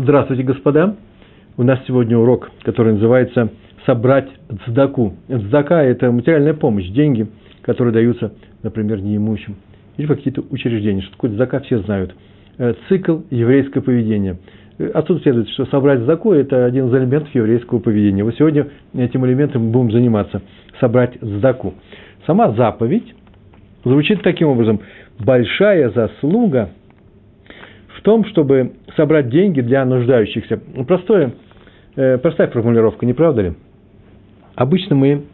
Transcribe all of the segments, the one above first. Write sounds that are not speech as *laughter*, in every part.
Здравствуйте, господа. У нас сегодня урок, который называется «Собрать цдаку». Цдака – это материальная помощь, деньги, которые даются, например, неимущим. Или какие-то учреждения. Что такое цдака, все знают. Э, цикл еврейского поведения. Отсюда следует, что собрать цдаку – это один из элементов еврейского поведения. Вот сегодня этим элементом мы будем заниматься – собрать цдаку. Сама заповедь звучит таким образом. Большая заслуга в том, чтобы собрать деньги для нуждающихся. Простое, э, простая формулировка, не правда ли? Обычно мы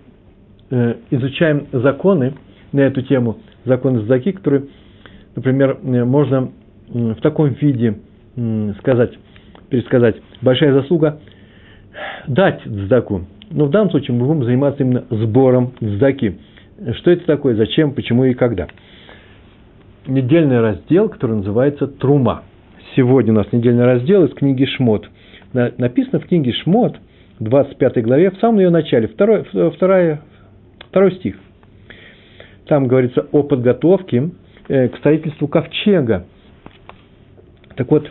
э, изучаем законы на эту тему, законы Заки, которые, например, э, можно в таком виде сказать, пересказать. Большая заслуга дать сдаку. Но в данном случае мы будем заниматься именно сбором сдаки. Что это такое, зачем, почему и когда. Недельный раздел, который называется «Трума». Сегодня у нас недельный раздел из книги «Шмот». Написано в книге «Шмот», 25 главе, в самом ее начале, второй, второй, второй стих. Там говорится о подготовке э, к строительству ковчега. Так вот,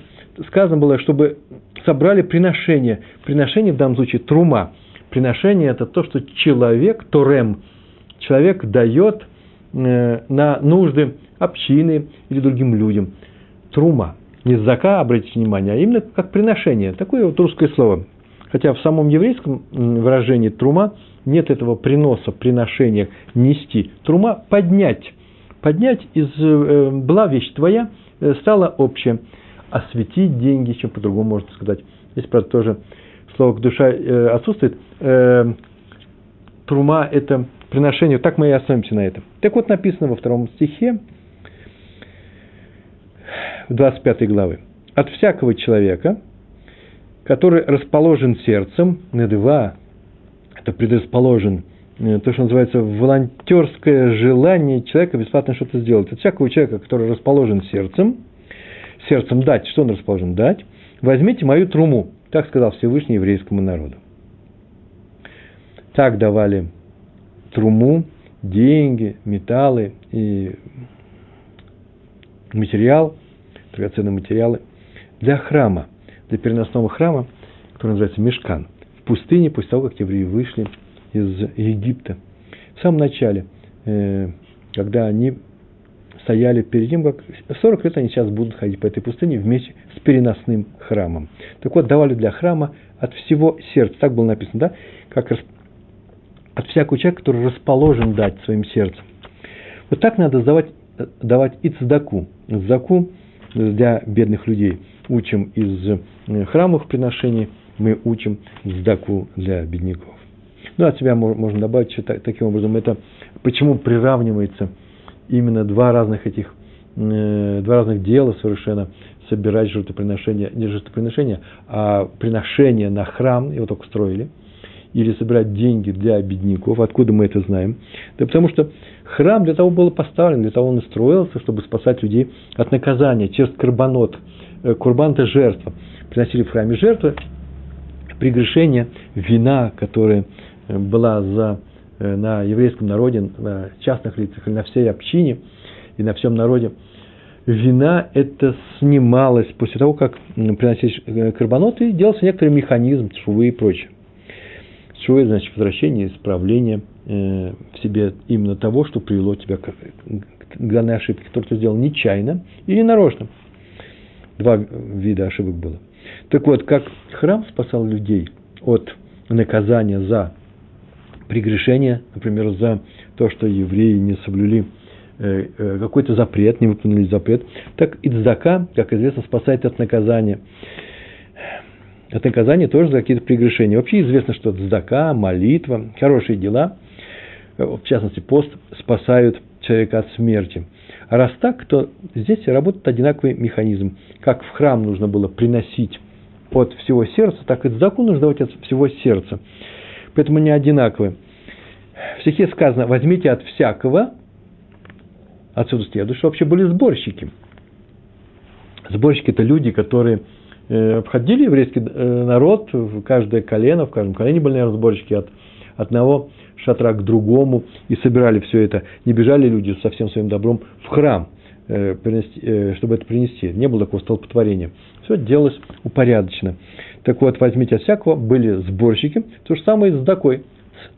сказано было, чтобы собрали приношение. Приношение в данном случае трума. Приношение – это то, что человек, торем, человек дает э, на нужды общины или другим людям. Трума не зака, обратите внимание, а именно как приношение. Такое вот русское слово. Хотя в самом еврейском выражении трума нет этого приноса, приношения, нести. Трума – поднять. Поднять из э, была вещь твоя, э, стала общая. Осветить деньги, чем по-другому можно сказать. Здесь, правда, тоже слово «душа» э, отсутствует. Трума – это приношение. Так мы и остановимся на этом. Так вот написано во втором стихе, 25 главы. От всякого человека, который расположен сердцем, недыва, это предрасположен, э, то, что называется волонтерское желание человека бесплатно что-то сделать. От всякого человека, который расположен сердцем, сердцем дать, что он расположен дать, возьмите мою труму, так сказал Всевышний еврейскому народу. Так давали труму, деньги, металлы и материал драгоценные материалы для храма, для переносного храма, который называется Мешкан, в пустыне после того, как евреи вышли из Египта. В самом начале, э, когда они стояли перед тем, как 40 лет они сейчас будут ходить по этой пустыне вместе с переносным храмом. Так вот, давали для храма от всего сердца, так было написано, да, как от всякого человека, который расположен дать своим сердцем. Вот так надо давать, давать и цдаку. Цдаку для бедных людей. Учим из э, храмовых приношений, мы учим сдаку для бедняков. Ну, от себя можно добавить, что таким образом это почему приравнивается именно два разных этих, э, два разных дела совершенно, собирать жертвоприношения, не жертвоприношения, а приношения на храм, его только строили, или собирать деньги для бедняков. Откуда мы это знаем? Да потому что Храм для того был поставлен, для того он и строился, чтобы спасать людей от наказания через карбонот. Э, курбан – это жертва. Приносили в храме жертвы, прегрешение, вина, которая э, была за, э, на еврейском народе, на частных лицах или на всей общине и на всем народе. Вина это снималось после того, как приносили карбоноты, делался некоторый механизм, швы и прочее. Швы, значит, возвращение, исправление – Э, в себе именно того, что привело тебя к, к данной ошибке, которую ты сделал нечаянно или нарочно. Два вида ошибок было. Так вот, как храм спасал людей от наказания за прегрешение, например, за то, что евреи не соблюли э, э, какой-то запрет, не выполнили запрет, так и дзака, как известно, спасает от наказания. От наказания тоже за какие-то прегрешения. Вообще известно, что дзака, молитва, хорошие дела в частности пост, спасают человека от смерти. А раз так, то здесь работает одинаковый механизм. Как в храм нужно было приносить от всего сердца, так и закон нужно давать от всего сердца. Поэтому они одинаковые. В стихе сказано, возьмите от всякого, отсюда следует, что вообще были сборщики. Сборщики – это люди, которые э, обходили еврейский э, народ, в каждое колено, в каждом колене были, наверное, сборщики от одного шатра к другому и собирали все это. Не бежали люди со всем своим добром в храм. э, э, чтобы это принести. Не было такого столпотворения. Все делалось упорядоченно. Так вот, возьмите от всякого, были сборщики. То же самое с сдакой.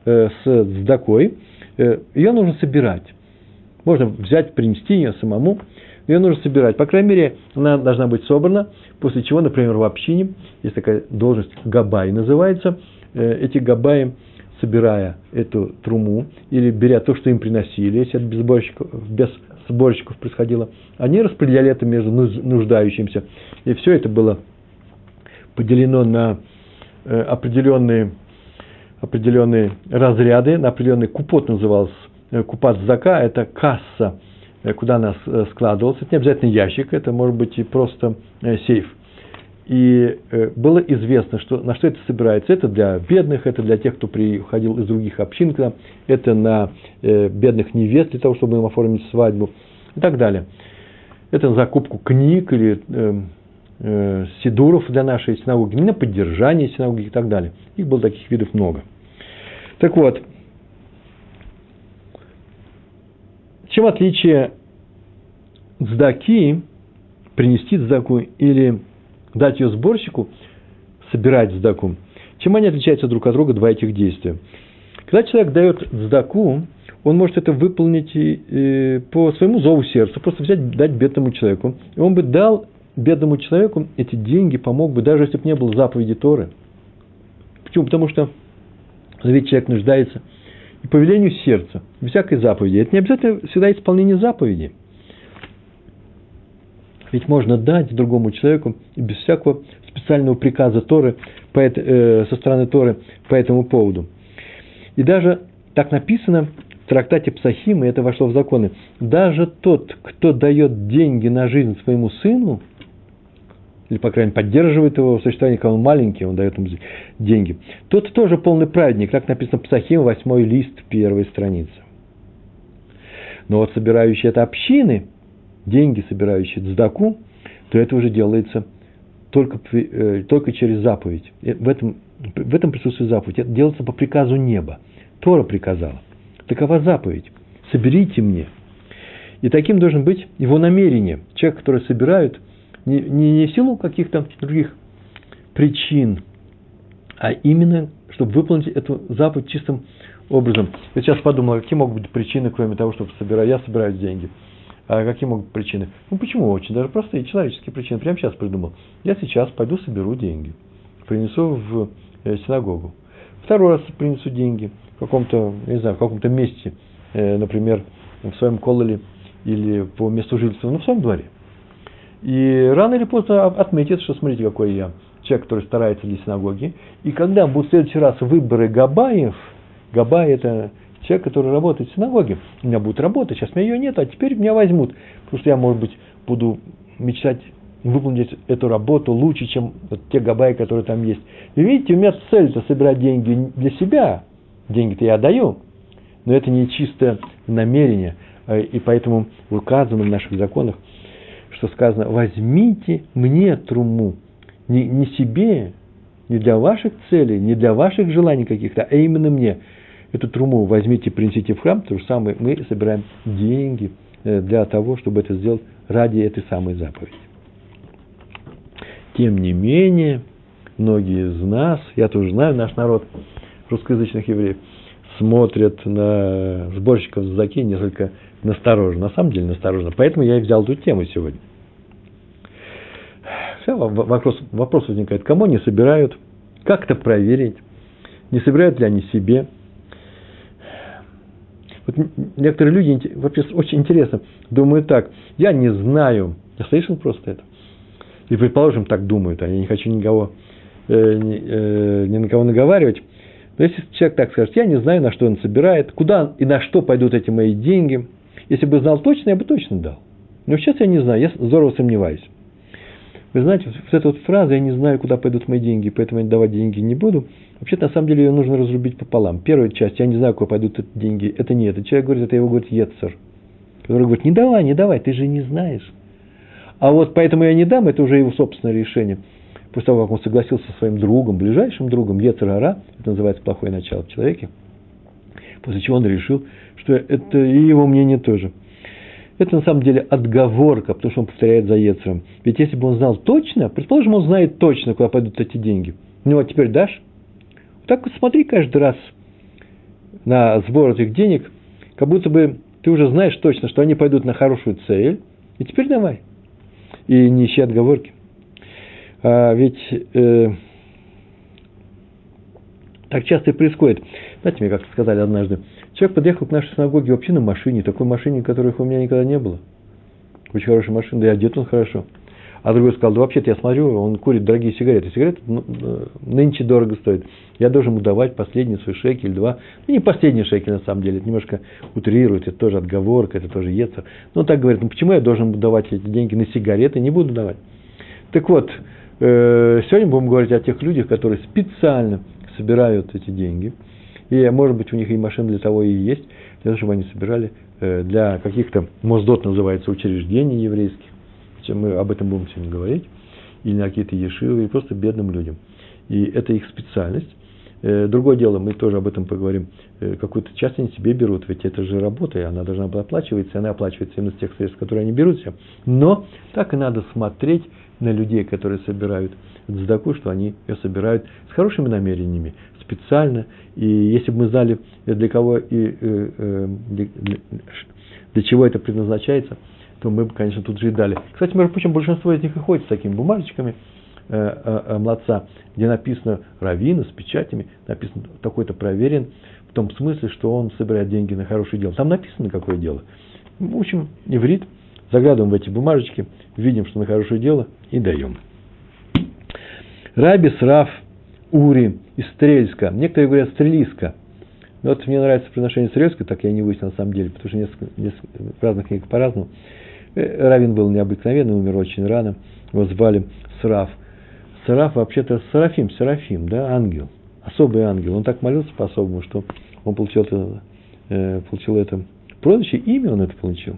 С, с сдакой ее нужно собирать. Можно взять, принести ее самому. Ее нужно собирать. По крайней мере, она должна быть собрана. После чего, например, в общине, есть такая должность, габай называется, эти габаи собирая эту труму или беря то, что им приносили, если это без сборщиков, без сборщиков происходило, они распределяли это между нуждающимся. И все это было поделено на э, определенные, определенные разряды, на определенный купот назывался, э, купат зака, это касса, э, куда она складывалась. Это не обязательно ящик, это может быть и просто сейф – и э, было известно, что, на что это собирается. Это для бедных, это для тех, кто приходил из других общин это на э, бедных невест, для того, чтобы им оформить свадьбу и так далее. Это на закупку книг или э, э, сидуров для нашей синагоги, на поддержание синагоги и так далее. Их было таких видов много. Так вот, чем отличие сдаки, принести сдаку или дать ее сборщику, собирать сдаку, чем они отличаются друг от друга, два этих действия? Когда человек дает сдаку, он может это выполнить и, по своему зову сердца, просто взять, дать бедному человеку. И он бы дал бедному человеку эти деньги, помог бы, даже если бы не было заповеди Торы. Почему? Потому что ведь человек нуждается и по велению сердца, всякой заповеди. Это не обязательно всегда исполнение заповеди – ведь можно дать другому человеку без всякого специального приказа Торы по, э, со стороны Торы по этому поводу. И даже так написано в трактате Псахим, и это вошло в законы, даже тот, кто дает деньги на жизнь своему сыну, или, по крайней мере, поддерживает его в существовании, когда он маленький, он дает ему деньги, тот тоже полный праведник, как написано Псахим, восьмой лист, первой страницы. Но вот собирающие это общины – деньги, собирающие цдаку, то это уже делается только, э, только через заповедь. В этом, в этом присутствует заповедь. Это делается по приказу неба. Тора приказала. Такова заповедь. Соберите мне. И таким должен быть его намерение. Человек, который собирает, не, не, не в силу каких-то других причин, а именно, чтобы выполнить эту заповедь чистым образом. Я сейчас подумал, какие могут быть причины, кроме того, чтобы собирать. Я собираю деньги. А какие могут быть причины? Ну почему? Очень даже простые человеческие причины. Прямо сейчас придумал. Я сейчас пойду соберу деньги. Принесу в э, синагогу. Второй раз принесу деньги в каком-то, не знаю, в каком-то месте, э, например, в своем кололе или по месту жительства, ну, в своем дворе. И рано или поздно отметит, что смотрите, какой я человек, который старается для синагоги. И когда будут в следующий раз выборы Габаев, Габай – это человек, который работает в синагоге, у меня будет работа, сейчас у меня ее нет, а теперь меня возьмут, потому что я, может быть, буду мечтать выполнить эту работу лучше, чем вот те габаи, которые там есть. Вы видите, у меня цель-то собирать деньги для себя. Деньги-то я даю, но это не чистое намерение. А, и поэтому указано в наших законах, что сказано, возьмите мне труму, не, не себе, не для ваших целей, не для ваших желаний каких-то, а именно мне. Эту труму возьмите, принесите в храм, то же самое мы собираем деньги э, для того, чтобы это сделать ради этой самой заповеди. Тем не менее, многие из нас, я тоже знаю, наш народ, русскоязычных евреев, смотрят на сборщиков заки несколько настороженно, на самом деле настороженно. Поэтому я и взял эту тему сегодня. Все, вопрос, вопрос возникает, кому они собирают, как это проверить, не собирают ли они себе, вот некоторые люди, вообще очень интересно, думают так, я не знаю, я слышал просто это. И, предположим, так думают, а я не хочу никого, э, э, ни на кого наговаривать. Но если человек так скажет, я не знаю, на что он собирает, куда и на что пойдут эти мои деньги. Если бы знал точно, я бы точно дал. Но сейчас я не знаю, я здорово сомневаюсь. Вы знаете, вот эта вот фраза, я не знаю, куда пойдут мои деньги, поэтому я давать деньги не буду. Вообще-то, на самом деле, ее нужно разрубить пополам. Первая часть, я не знаю, куда пойдут эти деньги, это не этот человек говорит, это его говорит Ецер. Который говорит, не давай, не давай, ты же не знаешь. А вот поэтому я не дам, это уже его собственное решение. После того, как он согласился со своим другом, ближайшим другом, Ецер это называется плохое начало в человеке, после чего он решил, что это и его мнение тоже. это на самом деле отговорка, потому что он повторяет за Ецером. Ведь если бы он знал точно, предположим, он знает точно, куда пойдут эти деньги. Ну, а теперь дашь? Так вот смотри каждый раз на сбор этих денег, как будто бы ты уже знаешь точно, что они пойдут на хорошую цель, и теперь давай. И не ищи отговорки. А ведь э, так часто и происходит. Знаете, мне как сказали однажды, человек подъехал к нашей синагоге вообще на машине, такой машине, которых у меня никогда не было. Очень хорошая машина, да и одет он хорошо. А другой сказал, да вообще-то я смотрю, он курит дорогие сигареты. Сигареты ну, э, нынче дорого стоят. Я должен ему давать последний свой шекель, два. Ну, не последний шекель, на самом деле. Это немножко утрирует, это тоже отговорка, это тоже ецер. Но он так говорит, ну почему я должен давать эти деньги на сигареты? Не буду давать. Так вот, э, сегодня будем говорить о тех людях, которые специально собирают эти деньги. И, может быть, у них и машина для того и есть, для того, чтобы они собирали э, для каких-то, Моздот называется, учреждений еврейских мы об этом будем сегодня говорить, или на какие-то ешивы, и просто бедным людям. И это их специальность. Э, другое дело, мы тоже об этом поговорим, э, какую-то часть они себе берут, ведь это же работа, и она должна быть оплачиваться, и она оплачивается именно с тех средств, которые они берут себе. Но так и надо смотреть на людей, которые собирают дздаку, что они ее собирают с хорошими намерениями, специально. И если бы мы знали, для кого и э, для, для, чего это предназначается – то мы бы, конечно, тут же и дали. Кстати, между прочим, большинство из них и ходит с такими бумажечками э, э, э, младца, где написано равина с печатями, написано такой-то проверен, в том смысле, что он собирает деньги на хорошее дело. Там написано, какое дело. В общем, иврит, заглядываем в эти бумажечки, видим, что на хорошее дело, и даем. Раби Сраф Ури из Стрельска. Некоторые говорят Стрелиска. Но вот мне нравится произношение Стрельска, так я не выяснил на самом деле, потому что несколько, несколько разных книгах по-разному. Э, Равин был необыкновенный, умер очень рано. Его звали Сраф. Сраф вообще-то Серафим, Серафим, да, ангел. Особый ангел. Он так молился по-особому, что он получил это, э, получил это прозвище, имя он это получил.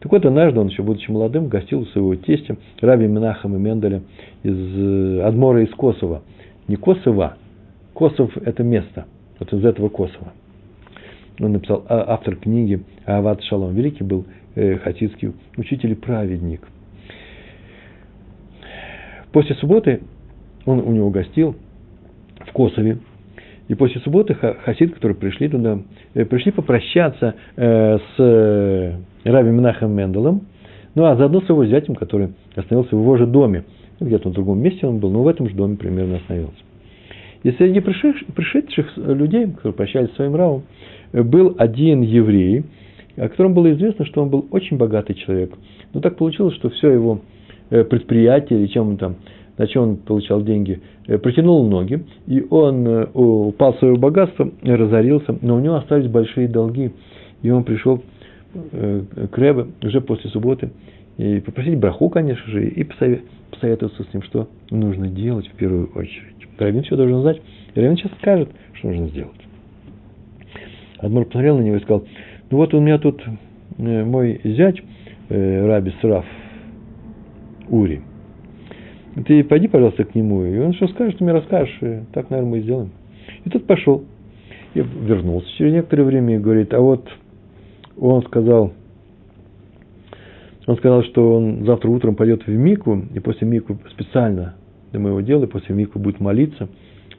Так вот, однажды он, еще будучи молодым, гостил у своего тестя, Раби Минахама Менделя из э, Адмора из Косово. Не Косово, Косов – это место, вот из этого Косово. Он написал, а, автор книги Ават Шалом. Великий был э, хасидский учитель и праведник. После субботы он у него гостил в Косове. И после субботы хасид, которые пришли туда, э, пришли попрощаться э, с Раби Минахом Менделом, ну а заодно с его зятем, который остановился в его же доме. Где-то в другом месте он был, но в этом же доме примерно остановился. И среди пришедших, пришедших людей, которые прощались своим равом, был один еврей, о котором было известно, что он был очень богатый человек. Но так получилось, что все его э, предприятие, чем он там, на чем он получал деньги, э, протянул ноги, и он э, упал в свое богатство, разорился, но у него остались большие долги, и он пришел к Ребе уже после субботы и попросить браху, конечно же, и посоветоваться с ним, что нужно делать в первую очередь. Равин все должен знать, и Равин сейчас скажет, что нужно сделать. Адмор посмотрел на него и сказал, ну вот у меня тут э, мой зять, э, Раби Сраф Ури. Ты пойди, пожалуйста, к нему, и он что скажет, ты мне расскажешь, так, наверное, мы и сделаем. И тот пошел. И вернулся через некоторое время и говорит, а вот он сказал, он сказал, что он завтра утром пойдет в Мику, и после Мику специально для моего дела, и после Мику будет молиться,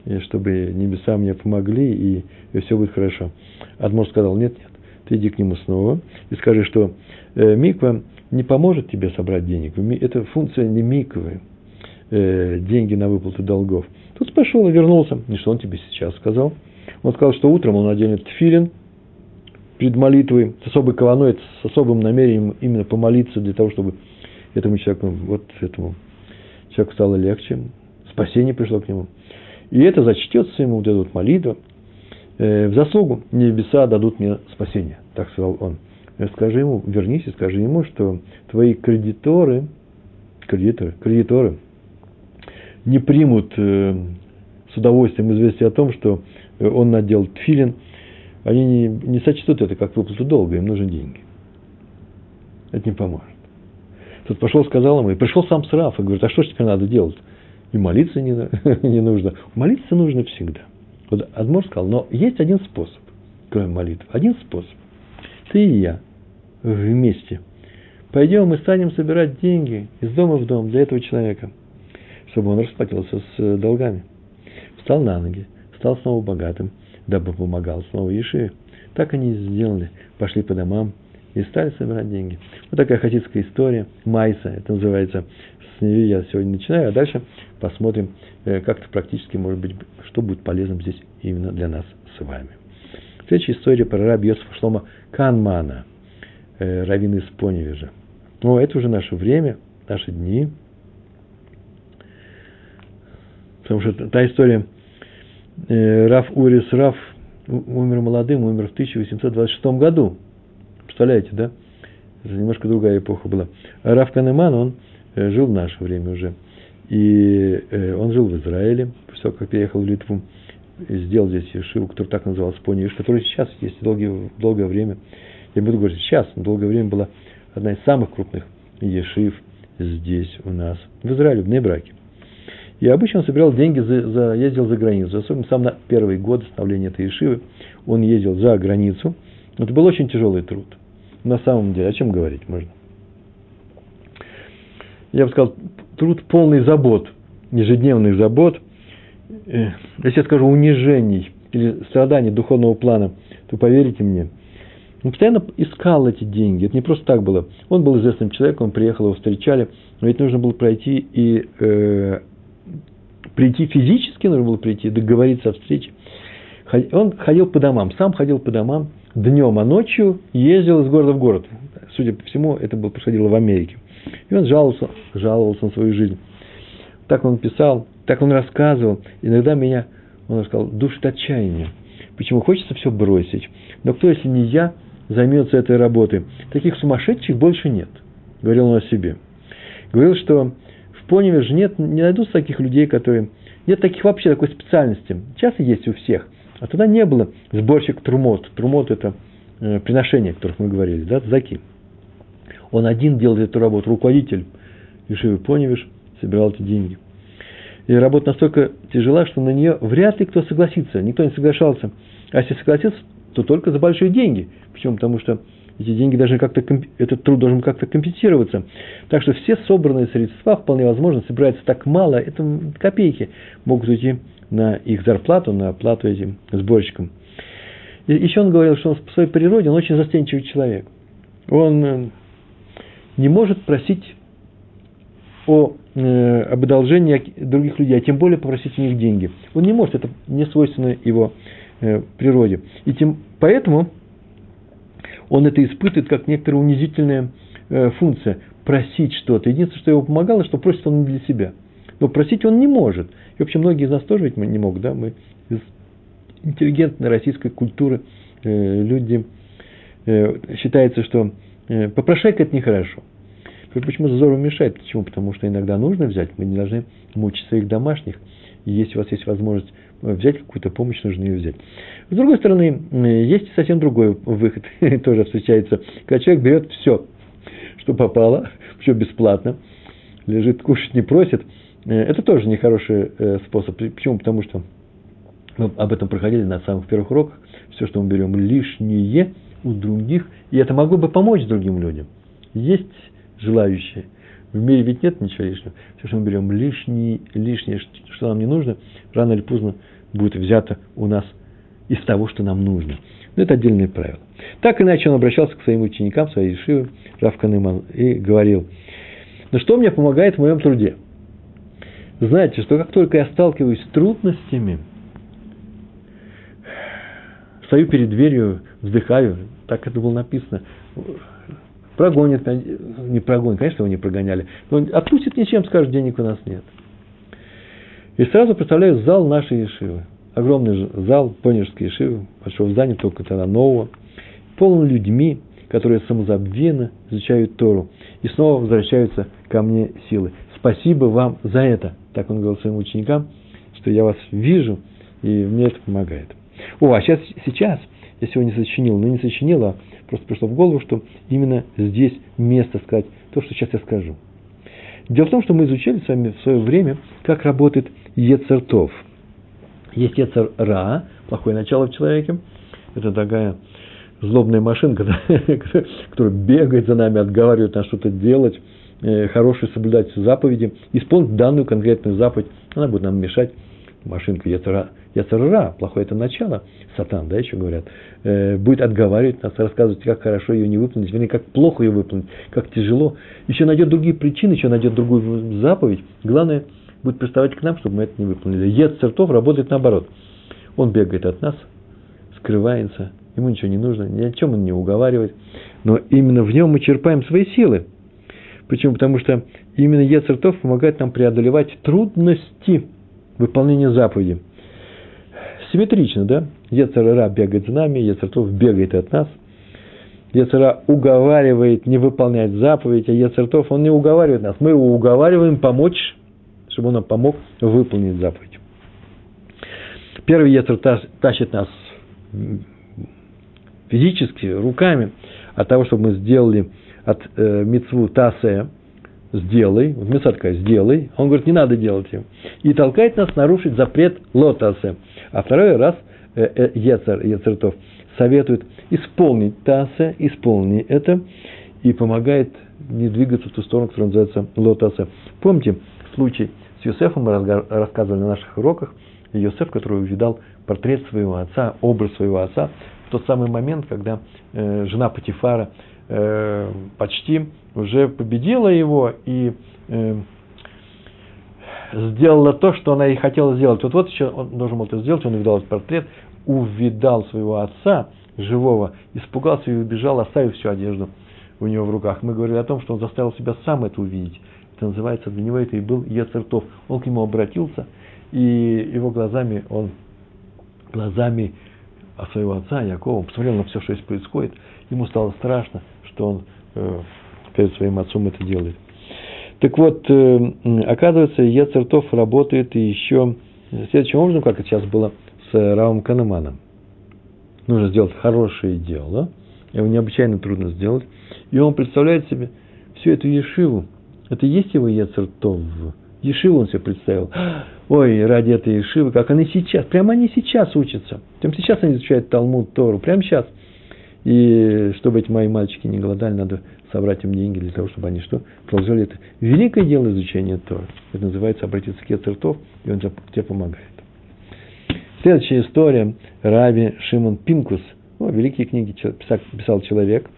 и чтобы небеса мне помогли, и, и все будет хорошо. Адмор сказал, нет, нет, ты иди к нему снова и скажи, что э, миква не поможет тебе собрать денег. Это функция не миквы, э, деньги на выплату долгов. Тут пошел и вернулся. И что он тебе сейчас сказал? Он сказал, что утром он оденет тфилин перед молитвой с особой кованой, с особым намерением именно помолиться для того, чтобы этому человеку, вот этому человеку стало легче, спасение пришло к нему. И это зачтется ему, вот эта вот молитва, Э, в заслугу небеса дадут мне спасение, так сказал он. Э, скажи ему, вернись и скажи ему, что твои кредиторы, кредиторы, кредиторы не примут э, с удовольствием известие о том, что он надел тфилин, они не, не сочтут это как выплату долга, им нужны деньги. Это не поможет. Тут пошел, сказал ему, и пришел сам Сраф и говорит, а что ж теперь надо делать? И молиться не, *laughs* не нужно. Молиться нужно всегда. Вот Адмор сказал, но есть один способ, кроме молитвы. Один способ. Ты и я вместе Пойдем и станем собирать деньги из дома в дом для этого человека, чтобы он расплатился с долгами. Встал на ноги, стал снова богатым, дабы помогал снова Ешиве. Так они и сделали. Пошли по домам и стали собирать деньги. Вот такая хасидская история. Майса, это называется. С нее я сегодня начинаю, а дальше посмотрим, э, как это практически может быть, что будет полезным здесь именно для нас с вами. Следующая история про раби Йосифа Шлома Канмана, э, раввина из Поневежа. Но это уже наше время, наши дни. Потому что та история, Раф Урис Раф умер молодым, умер в 1826 году. Представляете, да? Это немножко другая эпоха была. А Раф Канеман, он э, жил в наше время уже. И э, он жил в Израиле, после того, как переехал в Литву, сделал здесь Ешиву, который так назывался Поневиш, который сейчас есть долгие, долгое время. Я буду говорить сейчас, но долгое время была одна из самых крупных Ешив здесь у нас, в Израиле, в Нейбраке. И обычно собирал деньги, за, за, ездил за границу. Особенно сам на первый год становления этой Ешивы он ездил за границу. Это был очень тяжелый труд. На самом деле, о чем говорить можно? Я бы сказал, труд полный забот, ежедневных забот. Э, если я скажу унижений или страданий духовного плана, то поверите мне, он постоянно искал эти деньги. Это не просто так было. Он был известным человеком, он приехал, его встречали. Но ведь нужно было пройти и э, прийти физически нужно было прийти, договориться о встрече. Он ходил по домам, сам ходил по домам днем, а ночью ездил из города в город. Судя по всему, это было, происходило в Америке. И он жаловался, жаловался на свою жизнь. Так он писал, так он рассказывал. Иногда меня, он рассказал, душит отчаяние. Почему хочется все бросить. Но кто, если не я, займется этой работой? Таких сумасшедших больше нет. Говорил он о себе. Говорил, что Поневе же нет, не найдутся таких людей, которые... Нет таких вообще такой специальности. Сейчас есть у всех. А тогда не было сборщик трумот. Трумот – это э, приношения, о которых мы говорили, да, заки. Он один делает эту работу, руководитель Ишивы Поневиш собирал эти деньги. И работа настолько тяжела, что на нее вряд ли кто согласится. Никто не соглашался. А если согласится, то только за большие деньги. Почему? Потому что эти деньги должны как-то, этот труд должен как-то компенсироваться. Так что все собранные средства, вполне возможно, собирается так мало, это копейки могут уйти на их зарплату, на оплату этим сборщикам. Еще он говорил, что он по своей природе, он очень застенчивый человек. Он э, не может просить о, э, об одолжении других людей, а тем более попросить у них деньги. Он не может, это не свойственно его э, природе. И тем, поэтому он это испытывает как некоторая унизительная э, функция – просить что-то. Единственное, что его помогало, что просит он для себя. Но просить он не может. И вообще многие из нас тоже ведь не могут, да, мы из интеллигентной российской культуры э, люди э, считается, что э, попрошайка это нехорошо. Почему Зазору мешает? Почему? Потому что иногда нужно взять, мы не должны мучить своих домашних. И если у вас есть возможность взять какую-то помощь, нужно ее взять. С другой стороны, есть совсем другой выход, *laughs* тоже встречается, когда человек берет все, что попало, *laughs* все бесплатно, лежит, кушать не просит, э, это тоже нехороший э, способ. Почему? Потому что мы об этом проходили на самых первых уроках. Все, что мы берем лишнее у других, и это могло бы помочь другим людям. Есть желающие. В мире ведь нет ничего лишнего. Все, что мы берем лишнее, лишнее, что нам не нужно, рано или поздно будет взято у нас из того, что нам нужно. Но это отдельное правило. Так иначе он обращался к своим ученикам, своей Ишивы, Рав Канеман, и говорил, ну что мне помогает в моем труде? Знаете, что как только я сталкиваюсь с трудностями, стою перед дверью, вздыхаю, так это было написано, прогонят, не прогонят, конечно, его не прогоняли, но отпустит ничем, скажет, денег у нас нет. И сразу представляю зал нашей Ешивы. Огромный зал, Понежской Ешивы, большого здания, только тогда нового, полон людьми, которые самозабвенно изучают Тору. И снова возвращаются ко мне силы. Спасибо вам за это. Так он говорил своим ученикам, что я вас вижу, и мне это помогает. О, а сейчас, сейчас я сегодня сочинил, но не сочинил, а просто пришло в голову, что именно здесь место сказать то, что сейчас я скажу. Дело в том, что мы изучали с вами в свое время, как работает Ецертов. Есть Ецер Ра, плохое начало в человеке. Это такая злобная машинка, *laughs* которая бегает за нами, отговаривает нас что-то делать, э, хорошие соблюдать заповеди, исполнить данную конкретную заповедь, она будет нам мешать. Машинка Яцера, Яцерара, плохое это начало, сатан, да, еще говорят, э, будет отговаривать нас, рассказывать, как хорошо ее не выполнить, вернее, как плохо ее выполнить, как тяжело. Еще найдет другие причины, еще найдет другую заповедь. Главное, будет приставать к нам, чтобы мы это не выполнили. Ецертов работает наоборот. Он бегает от нас, скрывается, ему ничего не нужно, ни о чем он не уговаривает, но именно в нем мы черпаем свои силы. Почему? Потому что именно Ецертов помогает нам преодолевать трудности выполнения заповеди. Симметрично, да? Ецера бегает за нами, Ецертов бегает от нас. Ецера уговаривает не выполнять заповедь, а Ецертов, он не уговаривает нас. Мы его уговариваем помочь, чтобы он нам помог выполнить заповедь. Первый Ецер тащит нас физически, руками, от того, чтобы мы сделали от э, мецву тасе, сделай, вот мецва такая, сделай, он говорит, не надо делать его, и толкает нас нарушить запрет лотасе. А второй раз э, э, Ецер, советует исполнить тасе, исполни это, и помогает не двигаться в ту сторону, которая называется лотасе. Помните случай с Юсефом, мы рассказывали на наших уроках, Иосиф, который увидал портрет своего отца, образ своего отца, в тот самый момент, когда э, жена Патифара э, почти уже победила его и э, сделала то, что она и хотела сделать. Вот вот еще он должен был это сделать, он увидал этот портрет, увидал своего отца живого, испугался и убежал, оставив всю одежду у него в руках. Мы говорили о том, что он заставил себя сам это увидеть. Это называется, для него это и был Ецертов. Он к нему обратился – и его глазами, он глазами своего отца Якова посмотрел на все, что здесь происходит, ему стало страшно, что он э, перед своим отцом это делает. Так вот, э, оказывается, Ецертов работает еще следующим образом, как это сейчас было с Равом Канеманом. Нужно сделать хорошее дело, его необычайно трудно сделать, и он представляет себе всю эту ешиву. Это и есть его Ецертов. Ешиву он себе представил ой, ради этой Ишивы, как они сейчас, прямо они сейчас учатся. Прямо сейчас они изучают Талмуд, Тору, прямо сейчас. И чтобы эти мои мальчики не голодали, надо собрать им деньги для того, чтобы они что? Продолжали это. Великое дело изучения Торы. Это называется обратиться к Ецертов, и он тебе помогает. Следующая история. Раби Шимон Пинкус. О, великие книги писал человек.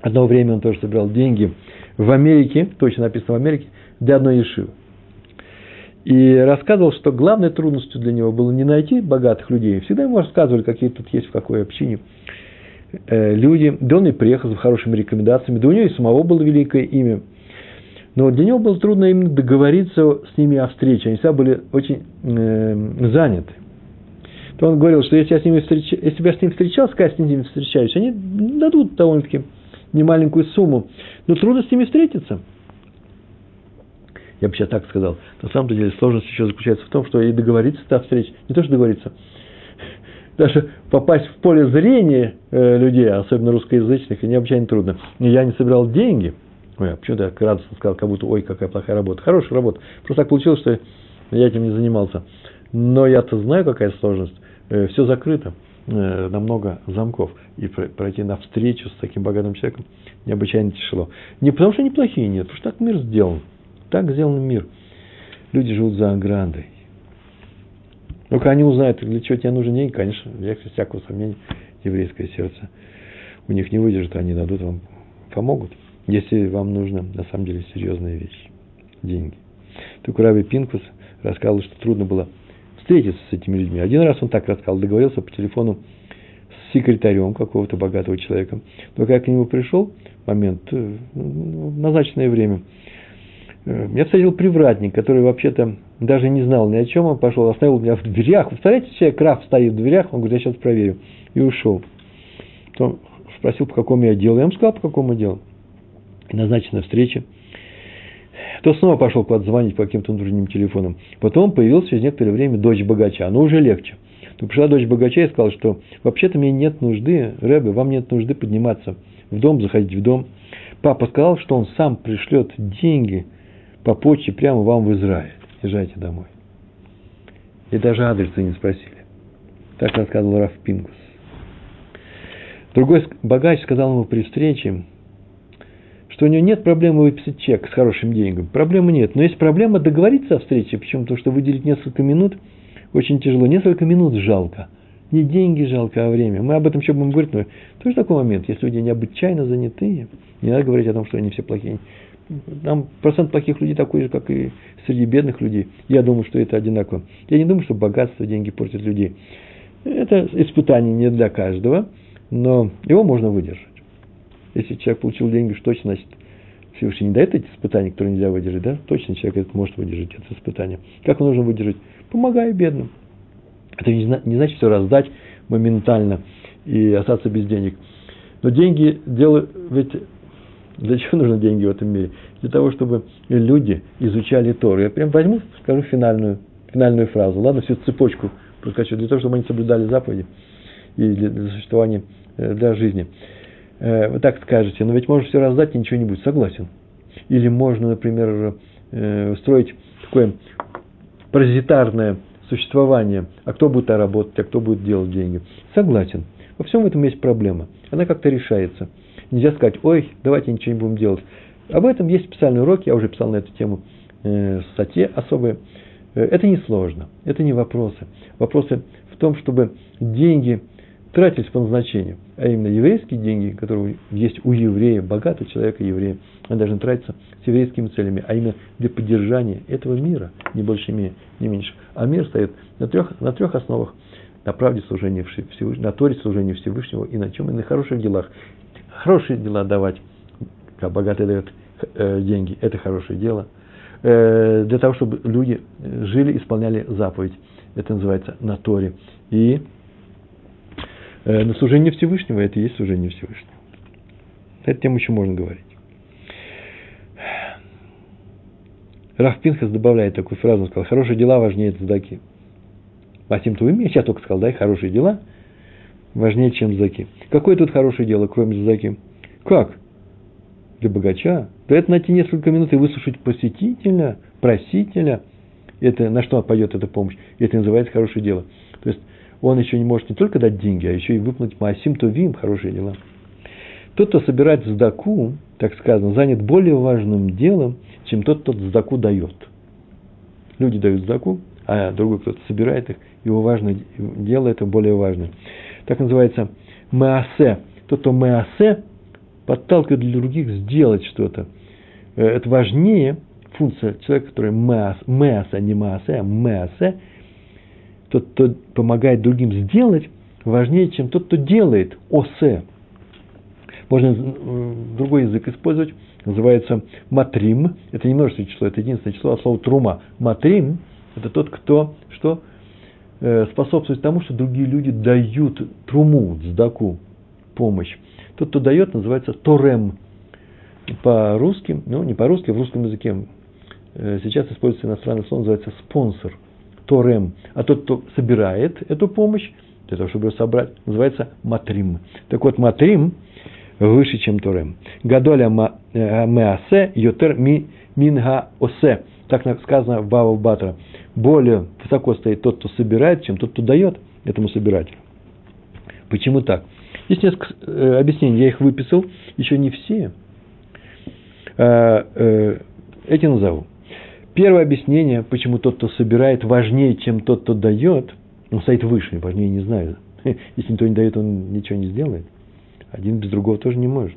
Одно время он тоже собирал деньги в Америке, точно написано в Америке, для одной ешивы. И рассказывал, что главной трудностью для него было не найти богатых людей. Всегда ему рассказывали, какие тут есть, в какой общине э, люди. Да он и приехал с хорошими рекомендациями. Да у него и самого было великое имя. Но для него было трудно именно договориться с ними о встрече. Они всегда были очень э, заняты. То он говорил, что если я с ними встреч... если я с ними встречался, когда я с ними встречаюсь, они дадут довольно-таки немаленькую сумму. Но трудно с ними встретиться я бы сейчас так сказал, на самом деле сложность еще заключается в том, что и договориться о встрече, не то, что договориться, даже попасть в поле зрения э, людей, особенно русскоязычных, необычайно трудно. И я не собирал деньги. Ой, а почему-то я радостно сказал, как будто, ой, какая плохая работа. Хорошая работа. Просто так получилось, что я этим не занимался. Но я-то знаю, какая сложность. Э, все закрыто на много замков. И пройти на встречу с таким богатым человеком необычайно тяжело. Не потому, что они плохие, нет, потому что так мир сделан. Так сделан мир. Люди живут за оградой. Только они узнают, для чего тебе нужен деньги, конечно, без всякого сомнения, еврейское сердце у них не выдержит, они дадут вам, помогут, если вам нужно на самом деле серьезная вещь, деньги. Только Раби Пинкус рассказал, что трудно было встретиться с этими людьми. Один раз он так рассказал, договорился по телефону с секретарем какого-то богатого человека. Но когда к нему пришел момент, э, назначенное время – Э, меня встретил привратник, который вообще-то даже не знал ни о чем, он пошел, оставил меня в дверях. Представляете, человек Раф стоит в дверях, он говорит, я сейчас проверю. И ушел. Потом спросил, по какому я делу. Я ему сказал, по какому делу. Назначена встреча. То снова пошел куда-то звонить по каким-то внутренним телефонам. Потом появилась через некоторое время дочь богача. Но уже легче. То пришла дочь богача и сказала, что вообще-то мне нет нужды, Рэбе, вам нет нужды подниматься в дом, заходить в дом. Папа сказал, что он сам пришлет деньги – по почте прямо вам в Израиль. Езжайте домой. И даже адреса не спросили. Так рассказывал Раф Пингус. Другой богач сказал ему при встрече, что у него нет проблемы выписать чек с хорошим деньгом. Проблемы нет. Но есть проблема договориться о встрече. Почему? Потому что выделить несколько минут очень тяжело. Несколько минут жалко. Не деньги жалко, а время. Мы об этом еще будем говорить, но тоже такой момент. Если люди необычайно занятые, не надо говорить о том, что они все плохие. Там процент плохих людей такой же, как и среди бедных людей. Я думаю, что это одинаково. Я не думаю, что богатство, деньги портят людей. Это испытание не для каждого, но его можно выдержать. Если человек получил деньги, что точно, значит, Всевышний не дает эти испытания, которые нельзя выдержать, да? Точно человек это может выдержать, это испытание. Как его нужно выдержать? Помогая бедным. Это не, не значит все раздать моментально и остаться без денег. Но деньги делают, ведь для чего нужны деньги в этом мире? Для того, чтобы люди изучали Тору. Я прям возьму, скажу финальную, финальную фразу. Ладно, всю цепочку проскочу. Для того, чтобы они соблюдали заповеди и для, для существования, э, для жизни. Э, вы так скажете, но ведь можно все раздать и ничего не будет. Согласен. Или можно, например, э, устроить такое паразитарное существование. А кто будет работать, а кто будет делать деньги. Согласен. Во всем этом есть проблема. Она как-то решается. Нельзя сказать, ой, давайте ничего не будем делать. Об этом есть специальные уроки, я уже писал на эту тему э, в статье особые. Это не сложно, это не вопросы. Вопросы в том, чтобы деньги тратились по назначению, а именно еврейские деньги, которые есть у еврея, богатого человека еврея, они должны тратиться с еврейскими целями, а именно для поддержания этого мира, не больше, не меньше. А мир стоит на трех, на трех основах. На правде служения Всевышнего, на Торе служения Всевышнего и на чем? И на хороших делах. Хорошие дела давать, как богатый дает э, деньги, это хорошее дело. Э, для того, чтобы люди жили, исполняли заповедь. Это называется на Торе. И э, на служение Всевышнего, это и есть служение Всевышнего. Эту тему еще можно говорить. Раф Пинхас добавляет такую фразу, он сказал, хорошие дела важнее цдаки. Масим Туим, я сейчас только сказал, да, хорошие дела важнее, чем заки. Какое тут хорошее дело, кроме заки? Как? Для богача? Да это найти несколько минут и выслушать посетителя, просителя. Это, на что пойдет эта помощь? Это называется хорошее дело. То есть, он еще не может не только дать деньги, а еще и выполнить Маасим Тувим, хорошие дела. Тот, кто собирает сдаку, так сказано, занят более важным делом, чем тот, кто сдаку дает. Люди дают сдаку, а другой кто-то собирает их, его важное дело это более важное. Так называется маасе. Тот, кто маасе, подталкивает для других сделать что-то. Э, это важнее функция человека, который маас, маас, а не маасе, а маасе, тот, кто помогает другим сделать, важнее, чем тот, кто делает осе. Можно другой язык использовать, называется матрим. Это не множественное число, это единственное число, а слово трума. Матрим – это тот, кто что? Э, способствует тому, что другие люди дают труму, сдаку, помощь. Тот, кто дает, называется торем. По-русски, ну не по-русски, в русском языке э, сейчас используется иностранное слово, называется спонсор, торем. А тот, кто собирает эту помощь, для того, чтобы ее собрать, называется матрим. Так вот, матрим выше, чем торем. Гадоля э, меасе йотер ми минга осе. Так сказано в Бава Батра. Более высоко стоит тот, кто собирает, чем тот, кто дает этому собирателю. Почему так? Есть несколько э, объяснений, я их выписал, еще не все. Э, эти назову. Первое объяснение, почему тот, кто собирает, важнее, чем тот, кто дает, он стоит выше, важнее не знаю. *laughs* Если никто не дает, он ничего не сделает. Один без другого тоже не может.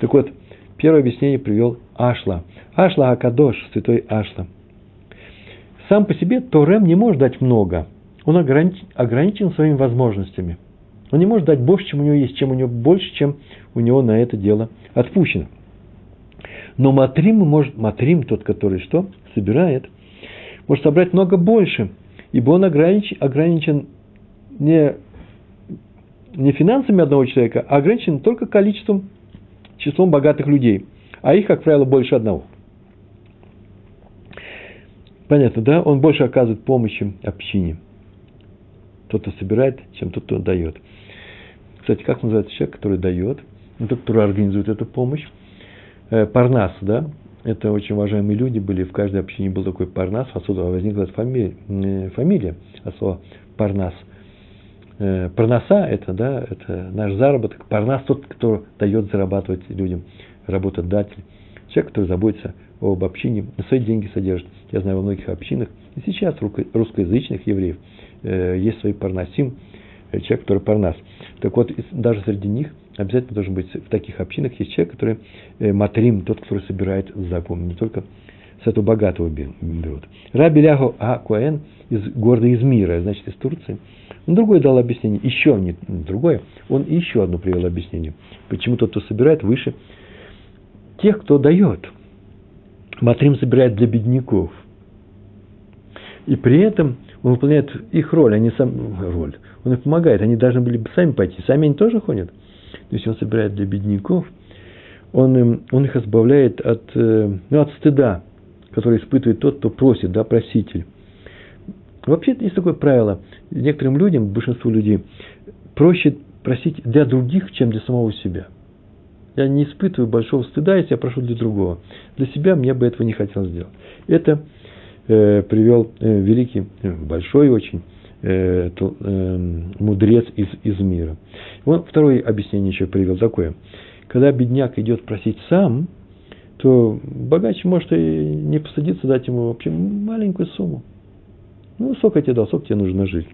Так вот, первое объяснение привел Ашла. Ашла Акадош, святой Ашла. Сам по себе Торем не может дать много. Он ограничен, ограничен своими возможностями. Он не может дать больше, чем у него есть, чем у него больше, чем у него на это дело отпущено. Но Матрим может, Матрим, тот, который что? Собирает, может собрать много больше, ибо он ограничен, ограничен не, не финансами одного человека, а ограничен только количеством, числом богатых людей. А их, как правило, больше одного. Понятно, да? Он больше оказывает помощи общине. Тот, кто собирает, чем тот, кто дает. Кстати, как называется человек, который дает? Ну, тот, который организует эту помощь. Э, парнас, да? Это очень уважаемые люди были. В каждой общине был такой Парнас. Отсюда возникла фамилия, фамилия от слова Парнас. э, парноса это, да, это наш заработок. Парнас тот, кто дает зарабатывать людям, работодатель. Человек, который заботится об общине, свои деньги содержит. Я знаю во многих общинах, и сейчас русскоязычных евреев э, есть свои парнасим, э, человек, который парнас. Так вот, даже среди них обязательно должен быть в таких общинах есть человек, который э, матрим, тот, который собирает закон, не только с этого богатого берут. Раби Ляху А. Куэн из города Измира, значит, из Турции. Он другое дал объяснение, еще не другое, он еще одно привел объяснение. Почему тот, кто собирает, выше тех, кто дает. Матрим собирает для бедняков. И при этом он выполняет их роль, они сам роль. Он им помогает, они должны были бы сами пойти. Сами они тоже ходят. То есть он собирает для бедняков, он, им, он их избавляет от, э, ну, от стыда, который испытывает тот, кто просит, да, проситель. Вообще есть такое правило. Некоторым людям, большинству людей, проще просить для других, чем для самого себя. Я не испытываю большого стыда, если я прошу для другого. Для себя мне бы этого не хотел сделать. Это э, привел э, великий, э, большой очень э, э, мудрец из, из мира. Он второе объяснение еще привел такое. Когда бедняк идет просить сам, то богач может и не посадиться дать ему вообще маленькую сумму. Ну, сколько я тебе дал, сколько тебе нужно жить.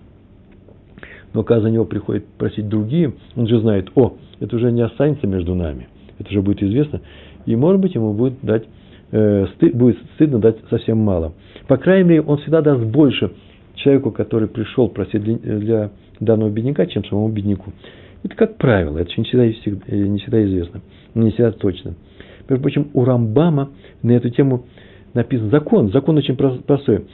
Но когда за него приходят просить другие, он же знает, о, это уже не останется между нами, это уже будет известно, и, может быть, ему будет, дать, э, стыд, будет стыдно дать совсем мало. По крайней мере, он всегда даст больше человеку, который пришел просить для, данного бедняка, чем самому бедняку. Это как правило, это не всегда, не всегда известно, не всегда точно. Между прочим, у Рамбама на эту тему написан закон. Закон очень простой.